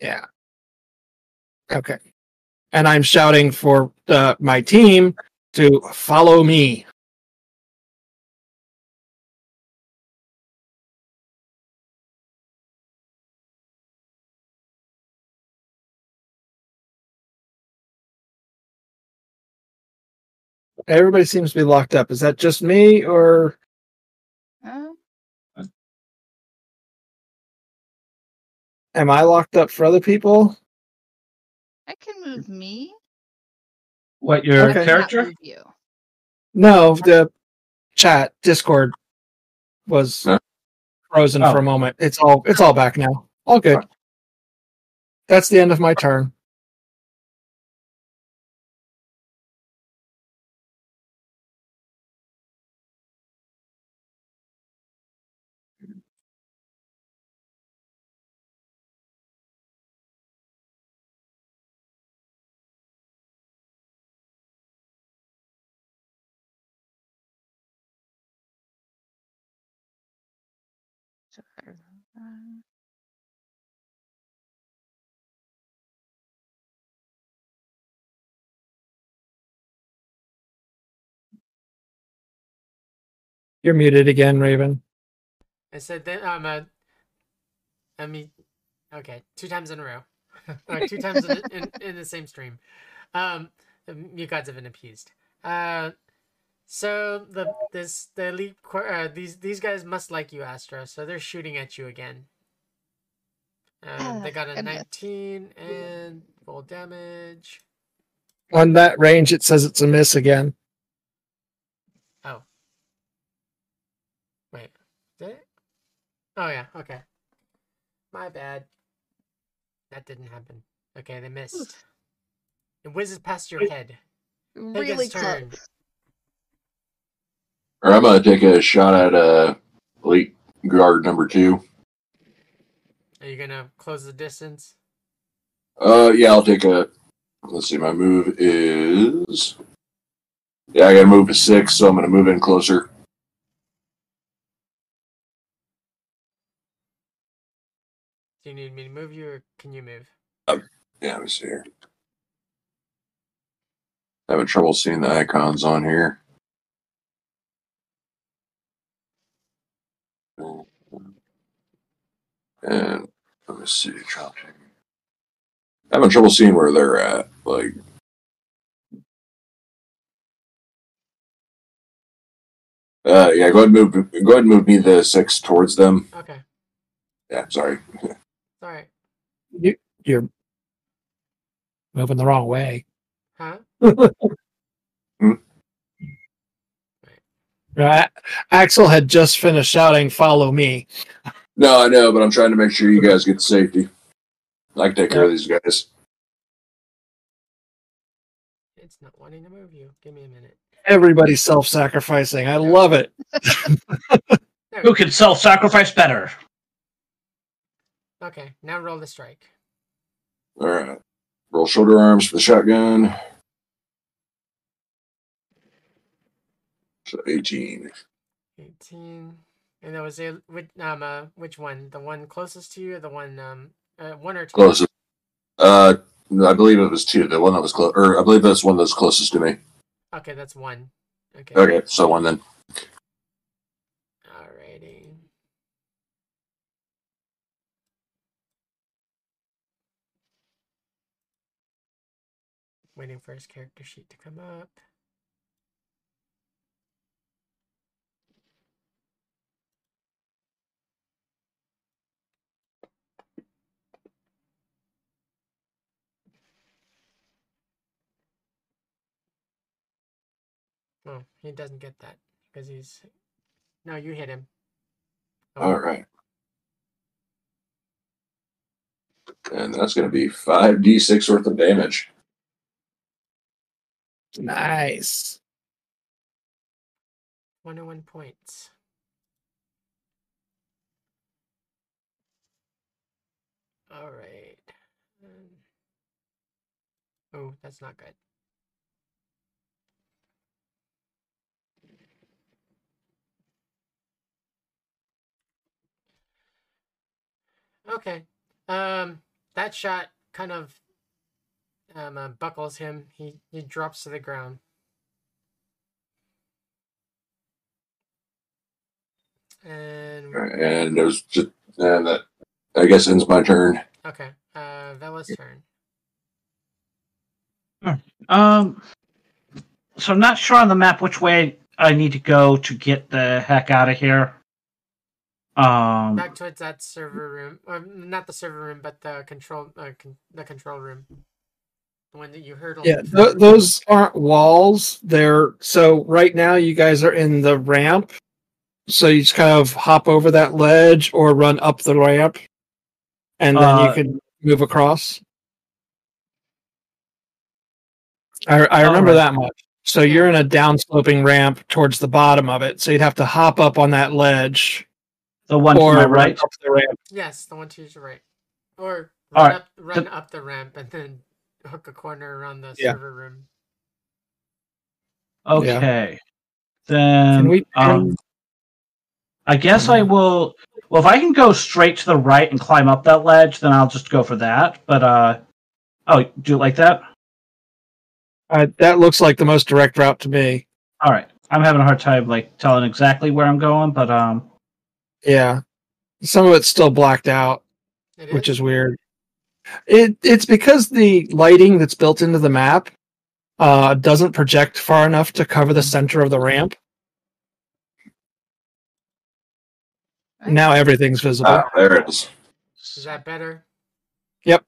Speaker 7: yeah. Okay. And I'm shouting for uh, my team to follow me. Everybody seems to be locked up. Is that just me or
Speaker 8: Oh,
Speaker 7: am I locked up for other people?
Speaker 8: I can move me.
Speaker 3: What, your
Speaker 7: Okay.
Speaker 3: Character?
Speaker 8: you.
Speaker 7: No, the chat Discord was
Speaker 6: Huh?
Speaker 7: frozen
Speaker 3: Oh.
Speaker 7: for a oh. moment. It's all it's all back now. All good. That's the end of my turn. Ah. You're muted again, Raven.
Speaker 5: I said that I'm a. I mean, okay, two times in a row, (laughs) or two times in, in, in, the same stream. Um, you gods have been appeased. Uh, so the this the elite qu- uh, these these guys must like you, Astra. So they're shooting at you again. Um, they got a
Speaker 8: goodness.
Speaker 5: 19 and full damage.
Speaker 7: On that range, it says it's a miss again.
Speaker 5: Oh. Wait. Did it? Oh yeah, okay. My bad. That didn't happen. Okay, they missed. It whizzes past your head.
Speaker 8: Really
Speaker 5: turn.
Speaker 8: close.
Speaker 6: Or I'm gonna take a shot at uh, elite guard number two.
Speaker 5: Are you gonna close the distance?
Speaker 6: Uh, yeah, I'll take a. Let's see, my move is. Yeah, I gotta move to six, so I'm gonna move in closer.
Speaker 5: Do you need me to move you or can you move?
Speaker 6: Yeah, let me see here. Having trouble seeing the icons on here. And let me see, dropping. Having trouble seeing where they're at. Like, uh, yeah, go ahead and move. Go ahead and move me the six towards them.
Speaker 5: Okay.
Speaker 6: Yeah, sorry.
Speaker 5: Alright.
Speaker 7: You, you're moving the wrong way.
Speaker 5: Huh? (laughs)
Speaker 7: Right. Axel had just finished shouting, "Follow me."
Speaker 6: No, I know, but I'm trying to make sure you guys get to safety. I can take care of these guys.
Speaker 5: It's not wanting to move you. Give me a minute.
Speaker 7: Everybody's self-sacrificing. I love it. (laughs)
Speaker 3: Who can self-sacrifice better?
Speaker 5: Okay, now roll the strike.
Speaker 6: All right. Roll shoulder arms for the shotgun. So 18.
Speaker 5: 18. And that was a which um uh which one? The one closest to you or the one um uh, one or two?
Speaker 6: Closest. Uh, I believe it was two. The one that was close, or I believe that's one that's closest to me.
Speaker 5: Okay, that's one. Okay.
Speaker 6: Okay, so one then.
Speaker 5: Alrighty. Waiting for his character sheet to come up. Oh, he doesn't get that because he's. No, you hit him. Oh,
Speaker 6: All right. And that's going to be 5d6 worth of damage.
Speaker 7: Nice.
Speaker 5: 101 points. All right. Um, oh, that's not good. Okay. Um, that shot kind of um, uh, buckles him. He he drops to the ground. And
Speaker 6: All right, And there's just, and that, I guess, ends my turn.
Speaker 5: okay, uh, Vela's turn.
Speaker 3: Um, so I'm not sure on the map which way I need to go to get the heck out of here. Um,
Speaker 5: Back towards that server room, or not the server room, but the control, uh, con- the control room. The one that you heard.
Speaker 7: Yeah, th- those aren't walls. They're so right now you guys are in the ramp. So you just kind of hop over that ledge or run up the ramp, and then
Speaker 3: Uh,
Speaker 7: you can move across. I I remember
Speaker 3: Alright.
Speaker 7: that much. So you're in a downsloping ramp towards the bottom of it. So you'd have to hop up on that ledge
Speaker 3: the one
Speaker 7: or
Speaker 3: to my right.
Speaker 7: up the ramp.
Speaker 5: Yes, the one to your right, or run
Speaker 3: right,
Speaker 5: up, run
Speaker 3: the-
Speaker 5: up the ramp and then hook a corner around the
Speaker 7: Yeah.
Speaker 5: server room.
Speaker 3: Okay. Then
Speaker 7: Can we?
Speaker 3: um, I guess I will. Well, if I can go straight to the right and climb up that ledge, then I'll just go for that. But uh, oh, do it like that.
Speaker 7: Uh, that looks like the most direct route to me.
Speaker 3: All right. I'm having a hard time like telling exactly where I'm going, but um,
Speaker 7: Yeah. Some of it's still blacked out,
Speaker 5: It
Speaker 7: which is weird. It it's because the lighting that's built into the map uh, doesn't project far enough to cover the center of the ramp. Now everything's visible.
Speaker 6: Ah, there it is.
Speaker 5: Is that better?
Speaker 7: Yep.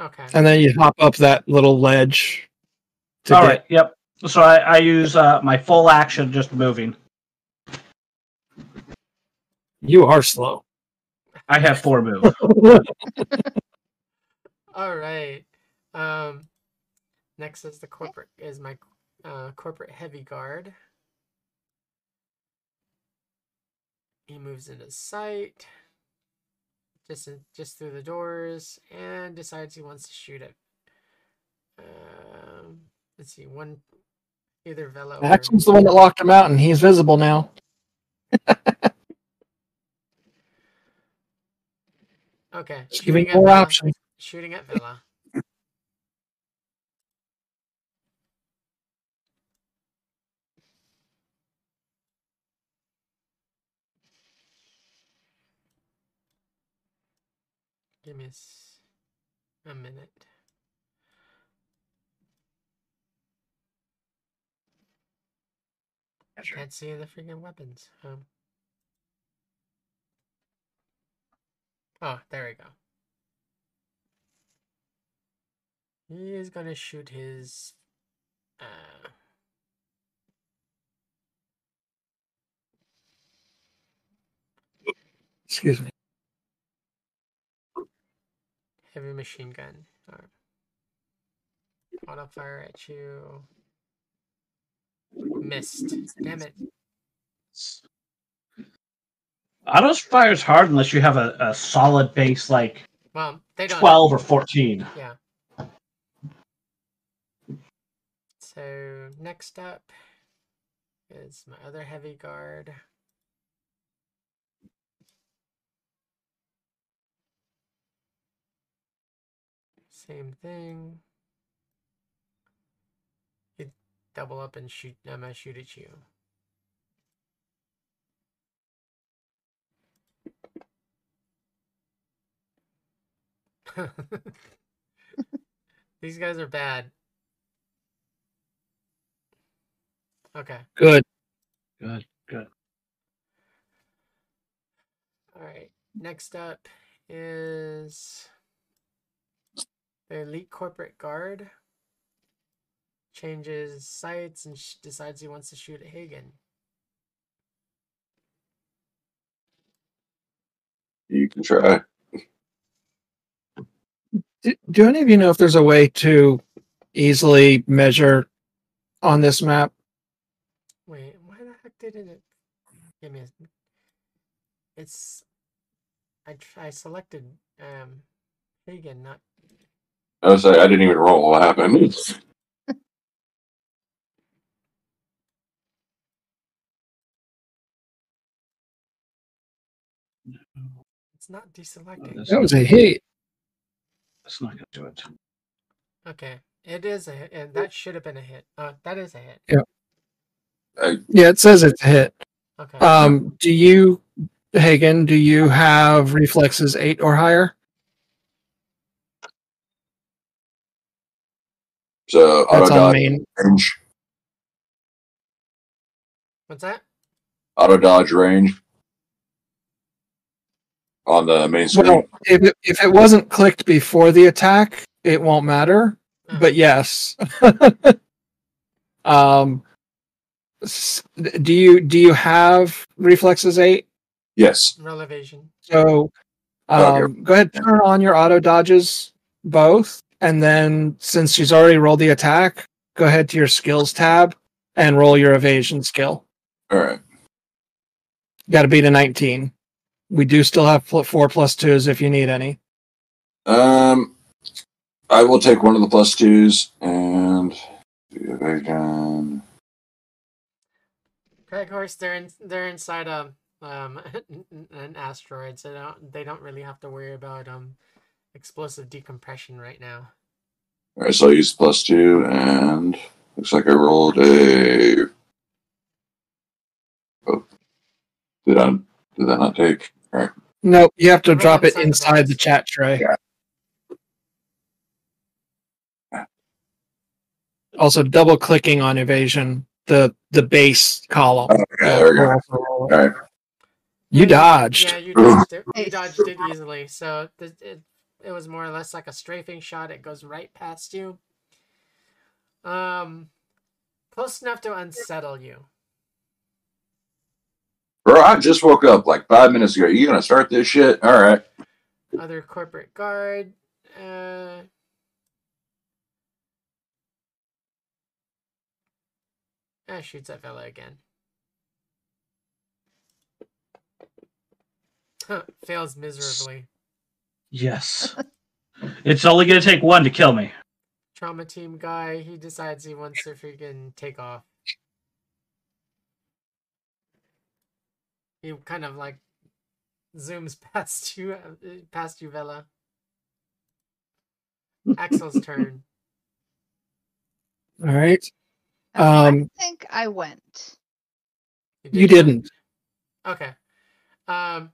Speaker 5: Okay.
Speaker 7: And then you hop up that little ledge. To
Speaker 3: all
Speaker 7: get,
Speaker 3: right, yep. So I, I use uh, my full action just moving.
Speaker 7: You are slow.
Speaker 3: I have four moves. (laughs)
Speaker 5: All right. Um, next is the corporate is my uh, corporate heavy guard. He moves into sight, just in, just through the doors, and decides he wants to shoot it. Um, let's see, one either Vela or
Speaker 7: Axel's the one that locked him out, and he's visible now. (laughs)
Speaker 5: okay,
Speaker 7: Just giving
Speaker 5: shooting
Speaker 7: more options.
Speaker 5: Shooting at Vela. Give me a, minute. Can't see the freaking weapons. Um. Oh, there we go. He is gonna shoot his. Uh,
Speaker 7: Excuse me.
Speaker 5: heavy machine gun. Or auto fire at you. Missed. Damn it.
Speaker 3: Autos fires hard unless you have a, a solid base like
Speaker 5: Well, they don't.
Speaker 3: 12 or 14.
Speaker 5: Yeah. So next up is my other heavy guard. Same thing. You double up and shoot. them, gonna shoot at you. (laughs) These guys are bad. Okay.
Speaker 7: Good.
Speaker 3: Good, good.
Speaker 5: All right. Next up is the elite corporate guard. Changes sights and sh- decides he wants to shoot at Hagen.
Speaker 6: You can try.
Speaker 7: Do, do any of you know if there's a way to easily measure on this map?
Speaker 5: Wait, why the heck didn't it give me? A... It's I I selected um Hagen, not
Speaker 6: I was like, I didn't even roll. What happened?
Speaker 5: it's not deselecting.
Speaker 7: That was a hit.
Speaker 3: That's not going to do it.
Speaker 5: Okay, it is a hit, and that should have been a hit. Uh, that is a hit.
Speaker 7: Yeah, Yeah, it says it's a hit.
Speaker 5: Okay.
Speaker 7: Um, do you, Hagen, do you have reflexes eight or higher?
Speaker 6: So auto
Speaker 7: That's on
Speaker 6: dodge
Speaker 7: main.
Speaker 6: range.
Speaker 5: What's that?
Speaker 6: Auto dodge range. On the main screen.
Speaker 7: Well, if it, if it wasn't clicked before the attack, it won't matter.
Speaker 5: Uh,
Speaker 7: But yes. (laughs) um, do you do you have reflexes eight?
Speaker 6: yes.
Speaker 5: roll evasion.
Speaker 7: So
Speaker 6: Okay.
Speaker 7: um, go ahead, turn on your auto dodges both, and then since she's already rolled the attack, go ahead to your skills tab and roll your evasion skill.
Speaker 6: All right.
Speaker 7: Got to beat a 19. We do still have pl- four plus twos if you need any.
Speaker 6: Um, I will take one of the plus twos and do evasion.
Speaker 5: Craig Horse, they're in, they're inside um um (laughs) an asteroid, so they don't they don't really have to worry about um explosive decompression right now.
Speaker 6: All right, so I'll use plus two, and looks like I rolled a Did I did that not take? All right.
Speaker 7: Nope, you have to
Speaker 5: Right
Speaker 7: drop it
Speaker 5: inside the
Speaker 7: the chat tray.
Speaker 6: Yeah.
Speaker 7: Also, double clicking on evasion, the the base column.
Speaker 6: Okay, there we go.
Speaker 7: will also roll it.
Speaker 6: All right.
Speaker 7: You dodged.
Speaker 5: Yeah, you dodged it. You dodged it easily. So th- it, it was more or less like a strafing shot. It goes right past you. Um, close enough to unsettle you.
Speaker 6: Bro, I just woke up like five minutes ago. You gonna start this shit? All right.
Speaker 5: Other corporate guard. Uh, ah, shoots that Vela again. Fails miserably.
Speaker 3: Yes. it's only going to take one to kill me.
Speaker 5: Trauma team guy, he decides he wants to freaking take off. He kind of like zooms (laughs) past you, uh, past you, Vela. Axel's (laughs) turn.
Speaker 7: All right.
Speaker 8: Okay,
Speaker 7: Um,
Speaker 8: I think I went.
Speaker 7: You
Speaker 5: did?
Speaker 7: didn't.
Speaker 5: Okay. Um.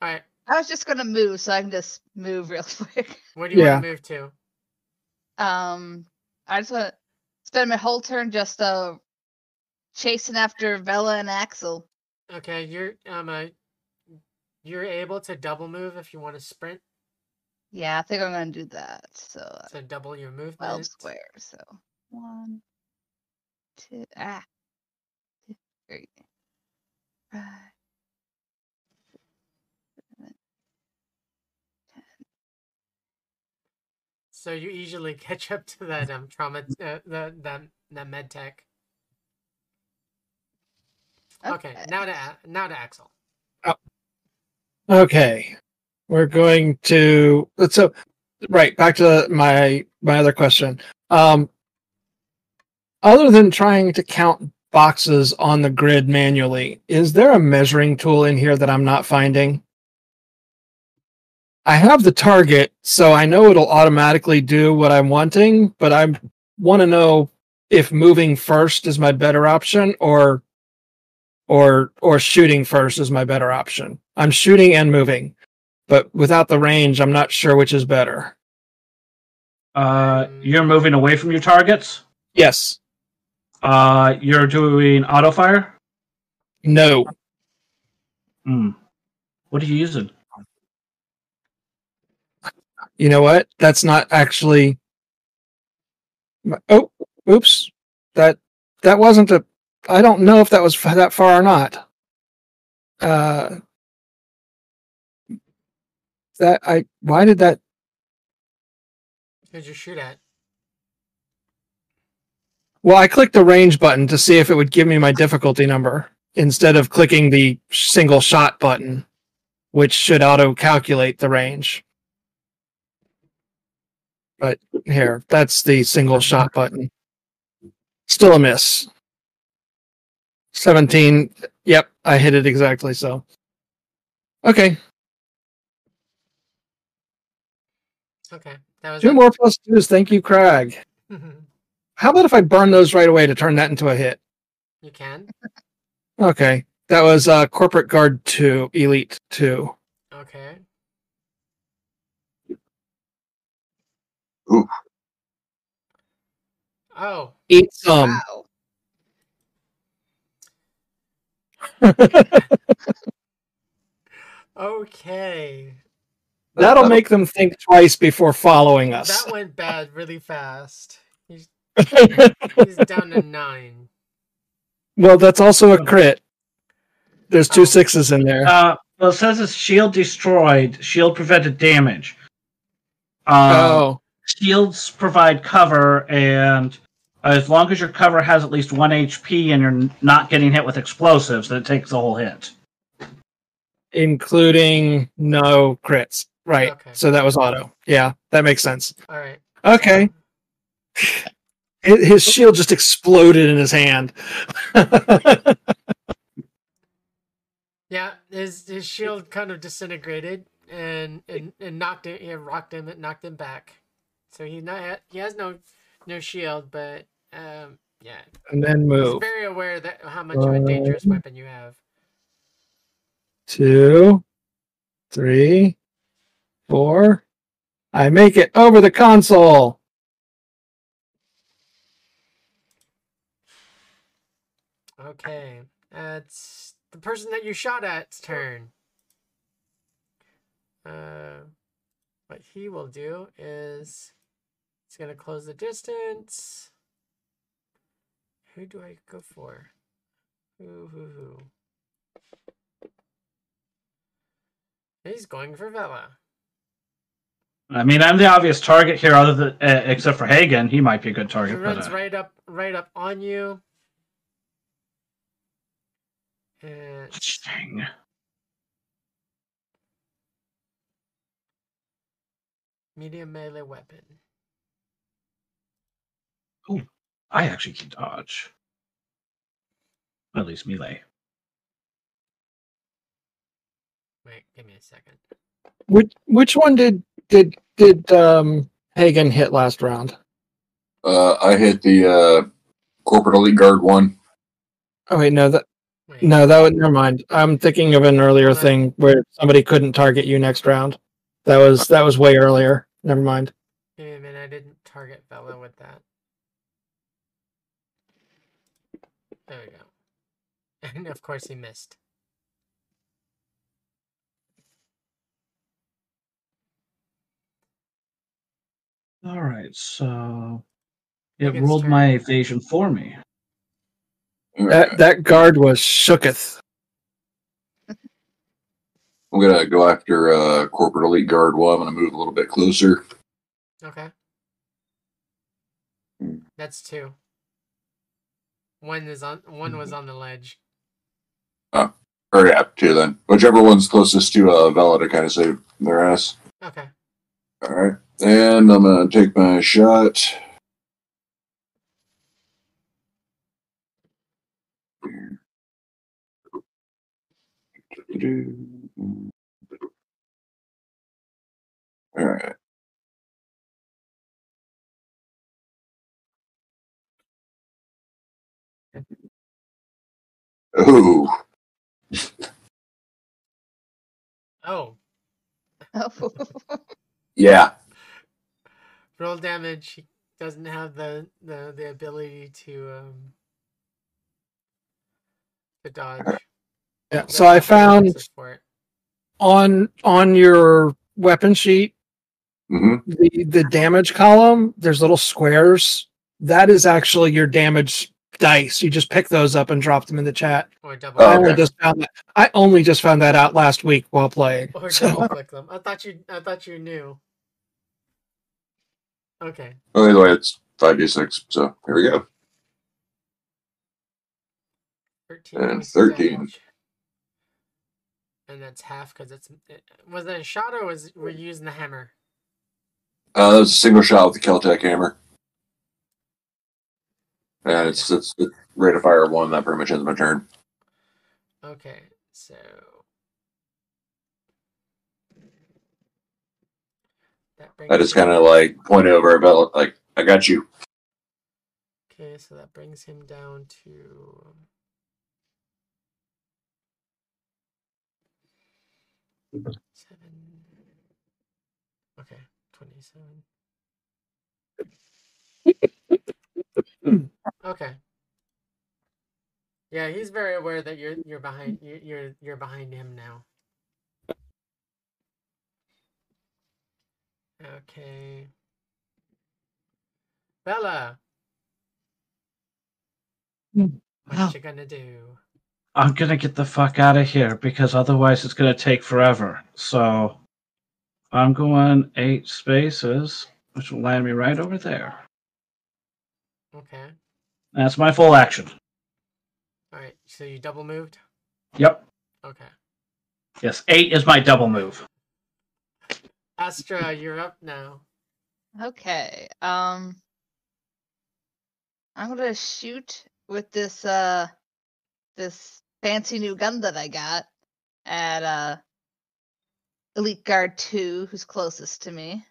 Speaker 5: All right.
Speaker 8: I was just gonna move, so I can just move real (laughs) quick.
Speaker 5: Where do you
Speaker 7: Yeah.
Speaker 5: want to move to?
Speaker 8: Um, I just want to spend my whole turn just uh chasing after Vela and Axel.
Speaker 5: Okay, you're um uh, you're able to double move if you want to sprint.
Speaker 8: Yeah, I think I'm gonna do that. So uh,
Speaker 5: So double your movement.
Speaker 8: twelve square. So one, two, ah, two, three, seven,
Speaker 5: So you easily (laughs) catch up to that um trauma uh, the that that med tech. Okay, now to A- now to Axel.
Speaker 7: Okay. We're going to so right back to my my other question. Um other than trying to count boxes on the grid manually, is there a measuring tool in here that I'm not finding? I have the target, so I know it'll automatically do what I'm wanting, but I want to know if moving first is my better option or or or shooting first is my better option. I'm shooting and moving, but without the range, I'm not sure which is better.
Speaker 3: Uh, you're moving away from your targets.
Speaker 7: Yes.
Speaker 3: Uh, you're doing auto fire.
Speaker 7: No.
Speaker 3: Hmm. What are you using?
Speaker 7: You know what? That's not actually. Oh, oops. That that wasn't a. I don't know if that was f- that far or not. Uh. That I. Why did that?
Speaker 5: Who'd you shoot at?
Speaker 7: Well, I clicked the range button to see if it would give me my difficulty number instead of clicking the single shot button, which should auto calculate the range. But here, that's the single shot button. Still a miss. 17. Yep, I hit it exactly so. Okay,
Speaker 5: Okay, that was
Speaker 7: two
Speaker 5: it.
Speaker 7: more plus twos. Thank you, Craig. How about if I burn those right away to turn that into a hit?
Speaker 5: you can.
Speaker 7: Okay. That was uh corporate guard 2, elite 2.
Speaker 5: Okay.
Speaker 6: Ooh.
Speaker 5: Oh,
Speaker 7: Eat some.
Speaker 8: Wow. (laughs)
Speaker 5: okay.
Speaker 7: That'll make them think twice before following us.
Speaker 5: That went bad really fast. He's, (laughs) he's down to nine.
Speaker 7: well, that's also a crit. There's two
Speaker 5: Oh.
Speaker 7: sixes in there.
Speaker 3: Uh, well, it says it's shield destroyed. Shield prevented damage. Um,
Speaker 7: oh,
Speaker 3: Shields provide cover, and as long as your cover has at least one HP and you're not getting hit with explosives, then it takes the whole hit.
Speaker 7: including no crits. Right.
Speaker 5: Okay.
Speaker 7: So that was auto. Yeah, that makes sense.
Speaker 5: All right.
Speaker 7: Okay. (sighs) His his shield just exploded in his hand. (laughs)
Speaker 5: Yeah, his his shield kind of disintegrated and and, and knocked it, yeah, rocked him, it knocked him back. So he not he has no no shield, but um yeah,
Speaker 7: and then
Speaker 5: he's
Speaker 7: move.
Speaker 5: very aware that how much of a dangerous weapon you have.
Speaker 7: two, three, four. I make it over the console.
Speaker 5: Okay, it's the person that you shot at's turn. Uh, what he will do is he's gonna close the distance. Who do I go for? Who who who? He's going for Vela.
Speaker 3: I mean, I'm the obvious target here, other than uh, except for Hagen. He might be a good
Speaker 5: He
Speaker 3: target. But,
Speaker 5: runs
Speaker 3: uh,
Speaker 5: right up right up on you. And
Speaker 3: Dang.
Speaker 5: medium melee weapon.
Speaker 3: I actually can dodge. At least melee.
Speaker 5: Wait, give me a second.
Speaker 7: Which which one did did did um Hagen hit last round?
Speaker 6: Uh, I hit the uh, corporate elite guard one.
Speaker 7: Oh wait, no that
Speaker 5: Wait,
Speaker 7: no that would never mind. I'm thinking of an earlier
Speaker 5: Alright.
Speaker 7: thing where somebody couldn't target you next round. That was that was way earlier. Never mind.
Speaker 5: give me a minute. I didn't target Vela with that. There we go. (laughs) And of course he missed.
Speaker 3: All right, so it
Speaker 5: Hagen's
Speaker 3: rolled my evasion for me.
Speaker 7: That that guard was shooketh.
Speaker 6: I'm gonna go after uh, corporate elite guard one. I'm gonna move a little bit closer.
Speaker 5: Okay.
Speaker 6: Hmm.
Speaker 5: That's two. One is on one was on the ledge.
Speaker 6: Oh, or yeah, two then. Whichever one's closest to uh, Vela to kind of save their ass.
Speaker 5: Okay.
Speaker 6: All right, and I'm gonna take my shot. All right. Ooh,
Speaker 5: Oh, (laughs) Oh.
Speaker 6: yeah. (laughs)
Speaker 5: roll damage. He doesn't have the the, the ability to um to dodge.
Speaker 7: Yeah. So I found
Speaker 5: reflexes for it.
Speaker 7: on on your weapon sheet
Speaker 6: hmm
Speaker 7: the the damage column. There's little squares. That is actually your damage dice. You just pick those up and drop them in the chat.
Speaker 5: or double
Speaker 6: Oh,
Speaker 7: I only just found that. I only just found that out last week while playing.
Speaker 5: or
Speaker 7: So
Speaker 5: double (laughs) click them. I thought you I thought you knew. Okay.
Speaker 6: Well, either way, it's five d six. So here we go.
Speaker 5: 13
Speaker 6: And 13.
Speaker 5: damage. And that's half because it's it, was it a shot or was were you using the hammer?
Speaker 6: Uh, that was a single shot with the Keltec hammer. And it's it's, it's rate of fire one. That pretty much ends my turn.
Speaker 5: Okay, so that brings
Speaker 6: I just kind of like point over about like I got you.
Speaker 5: okay, so that brings him down to seven. Okay, twenty-seven. Okay. Yeah, he's very aware that you're you're behind you- you're you're behind him now. Okay. Vela.
Speaker 7: Hmm.
Speaker 5: What
Speaker 3: Well.
Speaker 5: you gonna do?
Speaker 3: I'm gonna get the fuck out of here because otherwise it's gonna take forever. So I'm going eight spaces, which will land me right over there.
Speaker 5: Okay.
Speaker 3: That's my full action.
Speaker 5: Alright, so you double moved?
Speaker 3: Yep.
Speaker 5: Okay.
Speaker 3: Yes, eight is my double move.
Speaker 5: Astra, you're up now.
Speaker 8: Okay. Um I'm gonna shoot with this uh this fancy new gun that I got at uh Elite Guard 2, who's closest to me.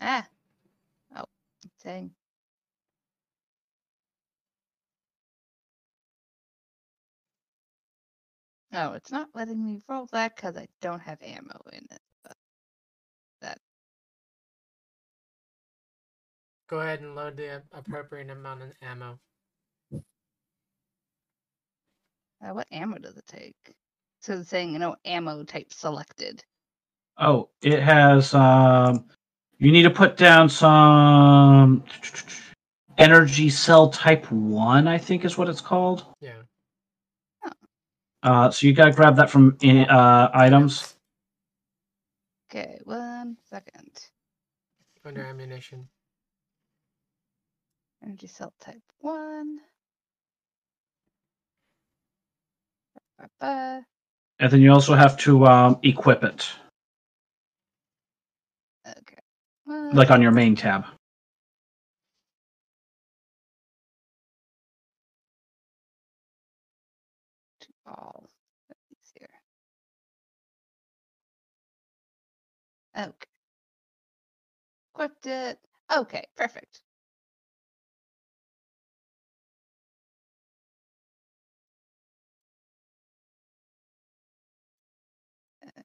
Speaker 8: Ah. Oh, dang. Oh, it's not letting me roll that because I don't have ammo in it. But that
Speaker 5: Go ahead and load the appropriate amount of ammo.
Speaker 8: uh, what ammo does it take? So it's saying no ammo type selected.
Speaker 3: Oh, it has. Um, you need to put down some energy cell type one. I think is what it's called.
Speaker 5: Yeah.
Speaker 3: Uh, so you gotta grab that from i- uh, items.
Speaker 8: Okay, one second.
Speaker 5: Under ammunition.
Speaker 8: Energy cell type one. Ba-ba.
Speaker 3: And then you also have to um, equip it,
Speaker 8: Okay. One,
Speaker 3: like on your main tab.
Speaker 8: Okay. Equipped it. Okay, perfect. Uh,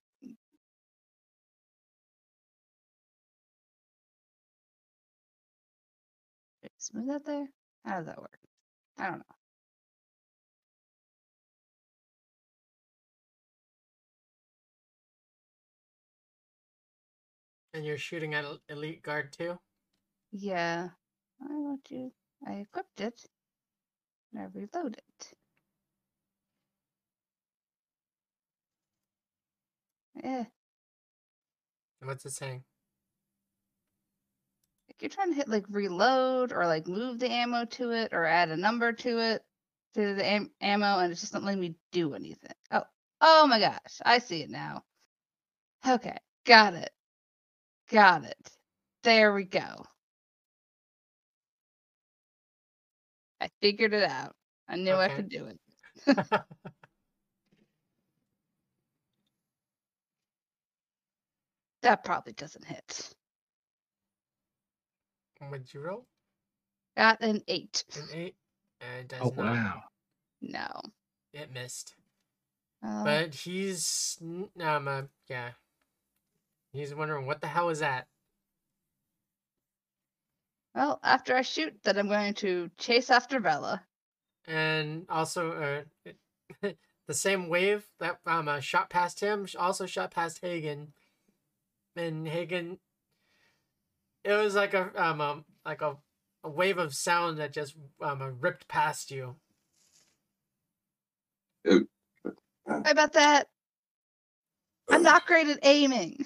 Speaker 8: Smooth out there? How does that work? I don't know.
Speaker 5: And you're shooting at Elite Guard too?
Speaker 8: Yeah. I want you. I equipped it. And I reload it. Eh.
Speaker 5: What's it saying?
Speaker 8: If you're trying to hit like reload or like move the ammo to it or add a number to it to the am- ammo and it's just not letting me do anything. Oh, oh my gosh, I see it now. Okay, got it. Got it. There we go. I figured it out. I knew I could do it. (laughs) That probably doesn't hit.
Speaker 5: What'd you roll?
Speaker 8: Got an eight.
Speaker 5: An eight? And it (laughs) does
Speaker 3: Oh
Speaker 5: not.
Speaker 3: wow!
Speaker 8: No.
Speaker 5: It missed.
Speaker 8: Um,
Speaker 5: But he's n- um uh, yeah. He's wondering what the hell is that?
Speaker 8: well, after I shoot, then I'm going to chase after Vela.
Speaker 5: And also uh (laughs) the same wave that um uh, shot past him also shot past Hagen. And Hagen it was like a um, um like a, a wave of sound that just um uh, ripped past you.
Speaker 8: Sorry about that. I'm not great at aiming.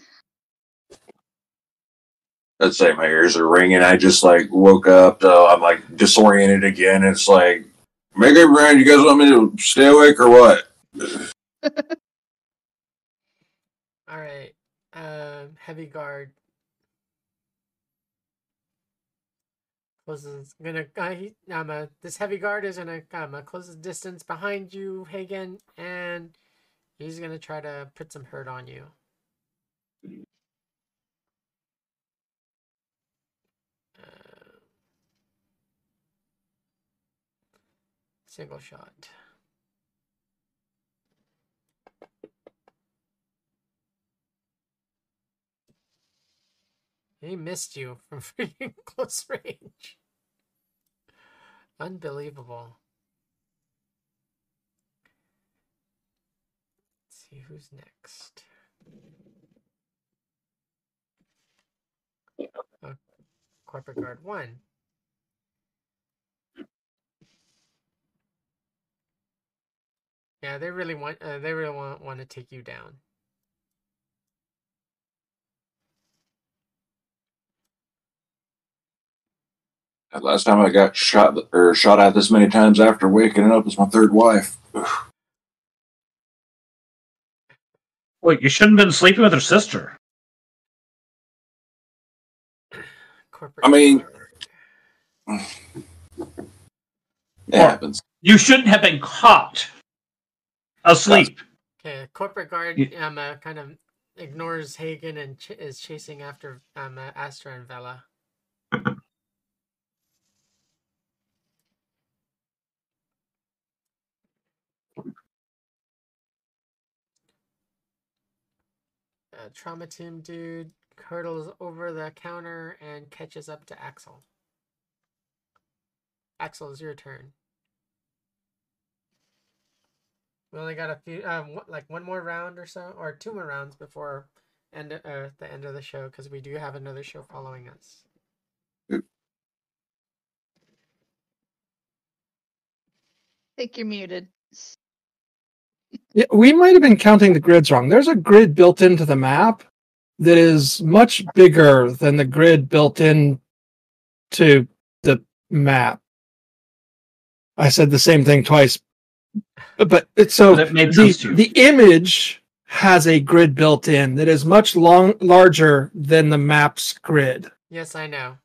Speaker 6: I'd say my ears are ringing. I just like woke up. So I'm like disoriented again. It's like, Mega Brand, you guys want me to stay awake or what? (laughs)
Speaker 5: All right. Um, heavy guard. Closes. Gonna. Uh, he, um, uh, this heavy guard is gonna um, uh, close the distance behind you, Hagen, and he's gonna try to put some hurt on you. Single shot. He missed you from (laughs) freaking close range. Unbelievable. Let's see who's next. Oh, corporate guard one. Yeah, they really want. Uh, they really want want to take you down.
Speaker 6: Last time I got shot or shot at this many times after waking up was my third wife. (sighs)
Speaker 3: Wait, you shouldn't have been sleeping with her sister.
Speaker 5: Corporate.
Speaker 6: I mean-
Speaker 5: guard. (sighs)
Speaker 6: It happens.
Speaker 3: You shouldn't have been caught Asleep.
Speaker 5: Okay, corporate guard um, uh, kind of ignores Hagen and ch- is chasing after um, uh, Astra and Vela. Uh, trauma team dude hurdles over the counter and catches up to Axel. Axel, is your turn. We only got a few, um, like one more round or so, or two more rounds before end uh, the end of the show because we do have another show following us.
Speaker 8: I think you're muted.
Speaker 7: Yeah, we might have been counting the grids wrong. There's a grid built into the map that is much bigger than the grid built in to the map. I said the same thing twice, but it's so
Speaker 3: But it made
Speaker 7: the,
Speaker 3: sense to you.
Speaker 7: the image has a grid built in that is much long larger than the map's grid.
Speaker 5: Yes, I know.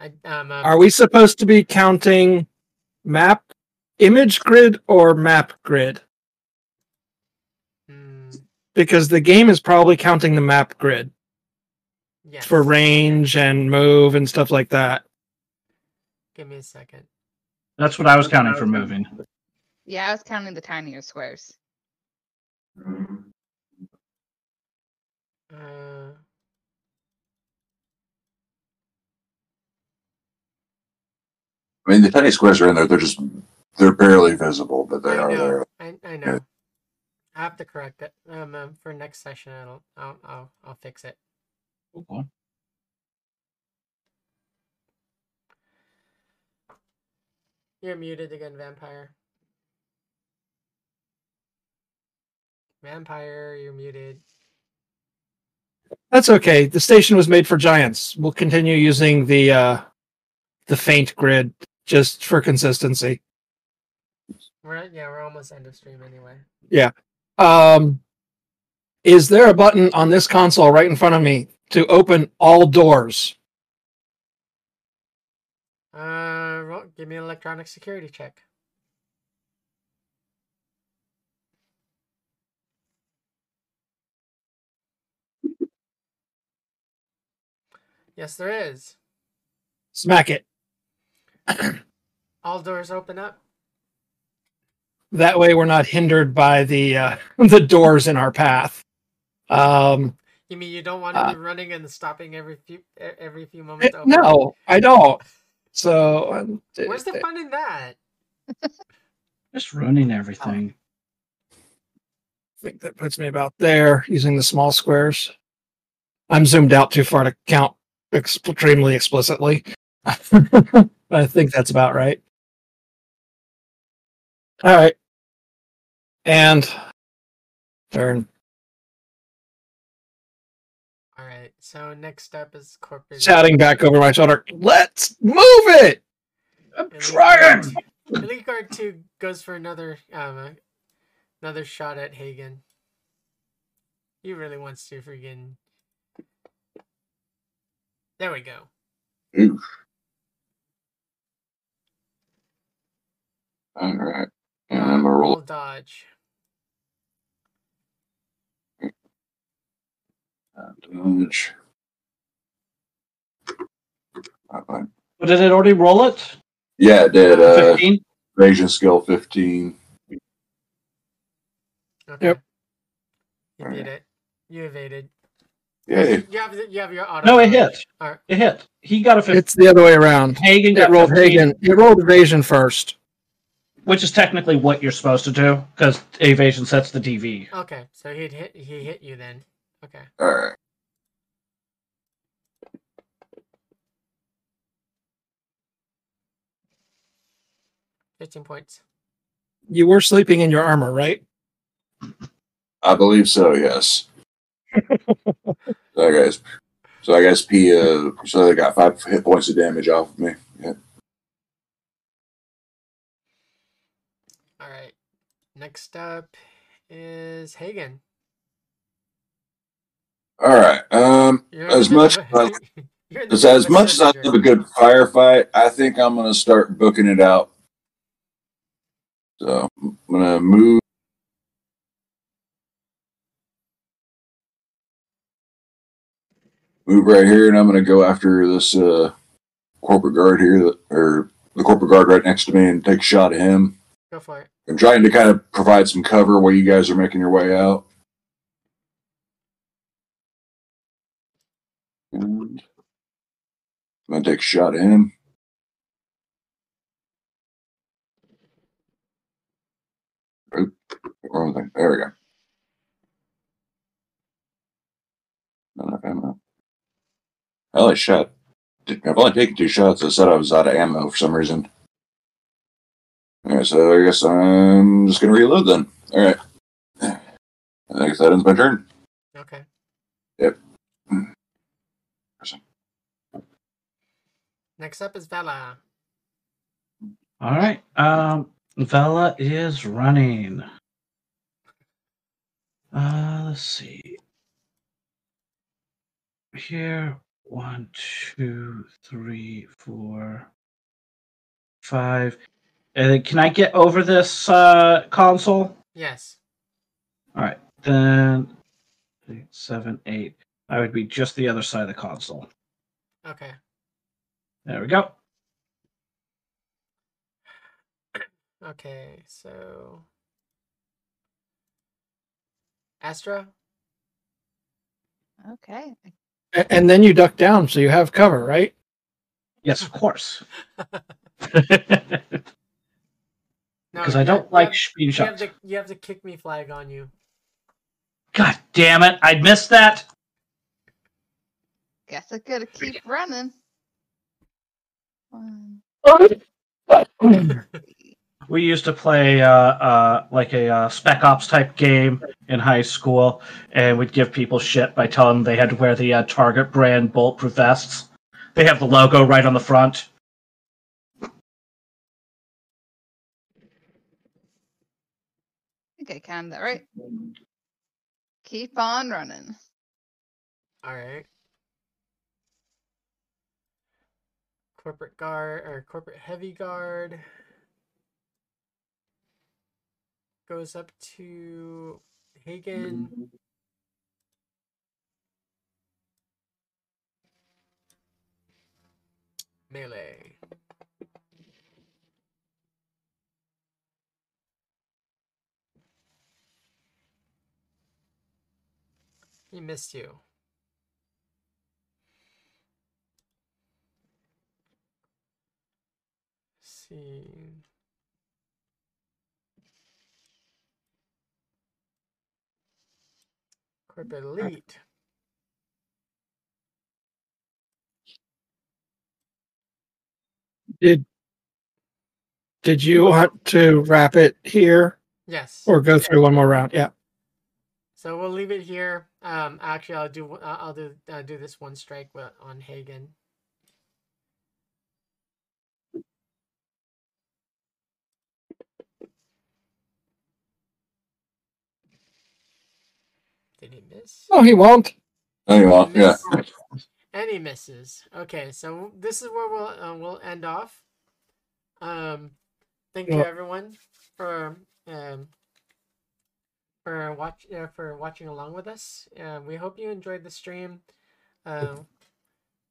Speaker 5: I um. uh,
Speaker 7: Are we supposed to be counting map image grid or map grid?
Speaker 5: hmm,
Speaker 7: Because the game is probably counting the map grid
Speaker 5: yes.
Speaker 7: for range and move and stuff like that.
Speaker 5: Give me a second.
Speaker 3: That's what I was counting for moving.
Speaker 8: Yeah, I was counting the tinier squares.
Speaker 5: Uh,
Speaker 6: I mean, the tiny squares are in there. They're just they're barely visible, but they
Speaker 5: I
Speaker 6: are
Speaker 5: know.
Speaker 6: there.
Speaker 5: I, I know. I have to correct it. Um, um, for next session, I'll I'll I'll, I'll fix it.
Speaker 3: Okay.
Speaker 5: You're muted again, vampire. Vampire, you're muted.
Speaker 7: That's okay. The station was made for giants. We'll continue using the uh the faint grid just for consistency.
Speaker 5: We're at, yeah, we're almost end of stream anyway. Yeah.
Speaker 7: Um is there a button on this console right in front of me to open all doors?
Speaker 5: Uh, ro- give me an electronic security check. Yes, there is.
Speaker 7: Smack it.
Speaker 5: All doors open up.
Speaker 7: That way we're not hindered by the uh (laughs) the doors in our path. Um
Speaker 5: You mean you don't want to
Speaker 7: Uh,
Speaker 5: be running and stopping every few every few
Speaker 7: eh,
Speaker 5: moments? to open?
Speaker 7: no, I don't. So um,
Speaker 5: Where's the fun in that? (laughs)
Speaker 3: Just ruining everything.
Speaker 7: I think that puts me about there using the small squares. I'm zoomed out too far to count extremely explicitly. (laughs) I think that's about right. All right. And turn.
Speaker 5: All right. So next up is corporate.
Speaker 7: Shouting back over my shoulder, let's move it!
Speaker 3: I'm
Speaker 5: Elite
Speaker 3: trying.
Speaker 5: Guard- Elite Guard Two goes for another um uh, another shot at Hagen. He really wants to freaking. There we go.
Speaker 6: Oof. All right. And I'm gonna roll.
Speaker 5: Roll dodge.
Speaker 6: Dodge. Uh,
Speaker 3: But did it already roll it?
Speaker 6: Yeah, it did. Uh,
Speaker 3: 15?
Speaker 6: evasion skill 15.
Speaker 5: Okay.
Speaker 7: Yep.
Speaker 5: You
Speaker 6: Alright.
Speaker 5: did it. You evaded.
Speaker 6: Yay.
Speaker 5: You have you have your auto.
Speaker 3: No, it hit.
Speaker 5: Alright.
Speaker 3: It hit. He got a 15.
Speaker 7: It's the other way around.
Speaker 3: Hagen
Speaker 7: It
Speaker 3: got
Speaker 7: rolled
Speaker 3: 15,
Speaker 7: Hagen. It rolled evasion first.
Speaker 3: which is technically what you're supposed to do because evasion sets the DV.
Speaker 5: Okay, so he hit he hit you then. Okay.
Speaker 6: All right.
Speaker 5: Fifteen points.
Speaker 7: You were sleeping in your armor, right?
Speaker 6: I believe so, yes. So I guess so I guess P uh so they got five hit points of damage off of me. Yeah.
Speaker 5: Alright. Next up is Hagen.
Speaker 6: All right. Um
Speaker 5: You're
Speaker 6: as much (laughs) as as,
Speaker 5: middle
Speaker 6: as
Speaker 5: of a
Speaker 6: much as I love a good firefight, I think I'm gonna start booking it out. So I'm gonna move move right here, and I'm going to go after this uh, corporate guard here, that, or the corporate guard right next to me, and take a shot at him.
Speaker 5: Go for it.
Speaker 6: I'm trying to kind of provide some cover while you guys are making your way out. And I'm going to take a shot at him. Oop, wrong thing. There we go. No, no, no ammo. Holy shit. I've only taken two shots. I said I was out of ammo for some reason. Alright, so I guess I'm just gonna reload then. Alright. I guess that ends my turn.
Speaker 5: Okay.
Speaker 6: Yep.
Speaker 5: Next up is Vela.
Speaker 3: All right. Um, Vela is running. Uh, let's see. Here, one, two, three, four, five. And then can I get over this uh, console?
Speaker 5: Yes.
Speaker 3: All right. Then six, seven, eight. I would be just the other side of the console.
Speaker 5: Okay.
Speaker 3: There we go. (clears throat)
Speaker 5: Okay, so Astra.
Speaker 8: Okay.
Speaker 7: A- And then you duck down so you have cover, right?
Speaker 3: Yes, of course. (laughs) (laughs) Because I don't
Speaker 5: have-
Speaker 3: like
Speaker 5: you have, you have the you have the kick me flag on you.
Speaker 3: God damn it! I missed that.
Speaker 8: Guess I gotta keep running. One, (laughs)
Speaker 3: We used to play uh, uh, like a uh, Spec Ops type game in high school, and we'd give people shit by telling them they had to wear the uh, Target brand bulletproof vests. They have the logo right on the front.
Speaker 8: I think I counted that right. Keep on running.
Speaker 5: All right. Corporate guard or corporate heavy guard goes up to Hagen. Mm-hmm. Melee. He missed you. see. Corporate Elite.
Speaker 7: Did did you want to wrap it here
Speaker 5: Yes.
Speaker 7: or go through one more round? Yeah.
Speaker 5: So we'll leave it here. Um, actually, I'll do uh, I'll do uh, do this one strike on Hagen. Did he miss?
Speaker 7: Oh, he won't.
Speaker 6: Oh, you want? Yeah.
Speaker 5: And he misses. Okay, so this is where we'll uh, we'll end off. Um, thank you everyone for um for watch uh, for watching along with us. Uh, we hope you enjoyed the stream. Uh,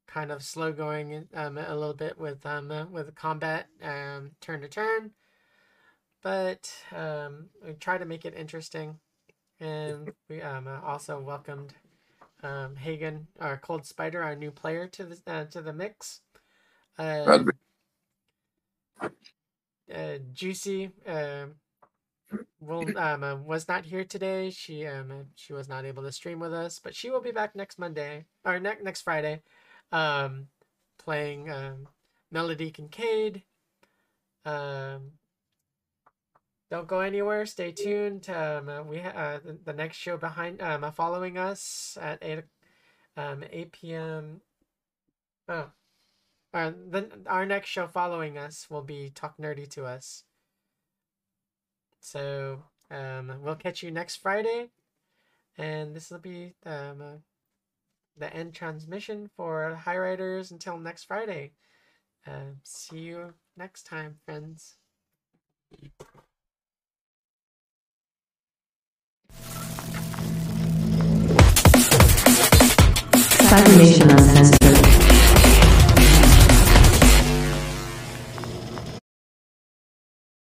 Speaker 5: kind of slow going um, a little bit with um uh, with combat um turn to turn, but um we try to make it interesting, and we um uh, also welcomed um, Hagen, our Cold Spider, our new player to the uh, to the mix. Uh, uh, Juicy um, will um, uh, was not here today. She um uh, she was not able to stream with us, but she will be back next Monday or ne- next Friday, um, playing um, Melody Kincaid. Um, don't go anywhere. Stay tuned. Um, uh, we ha- uh, the, the next show behind um, uh, following us at eight um eight p.m. Oh, uh, then our next show following us will be Talk Nerdy to Us. So um, we'll catch you next Friday, and this will be um uh, the end transmission for Highriders until next Friday. Uh, see you next time, friends.
Speaker 9: Cybernation Uncensored.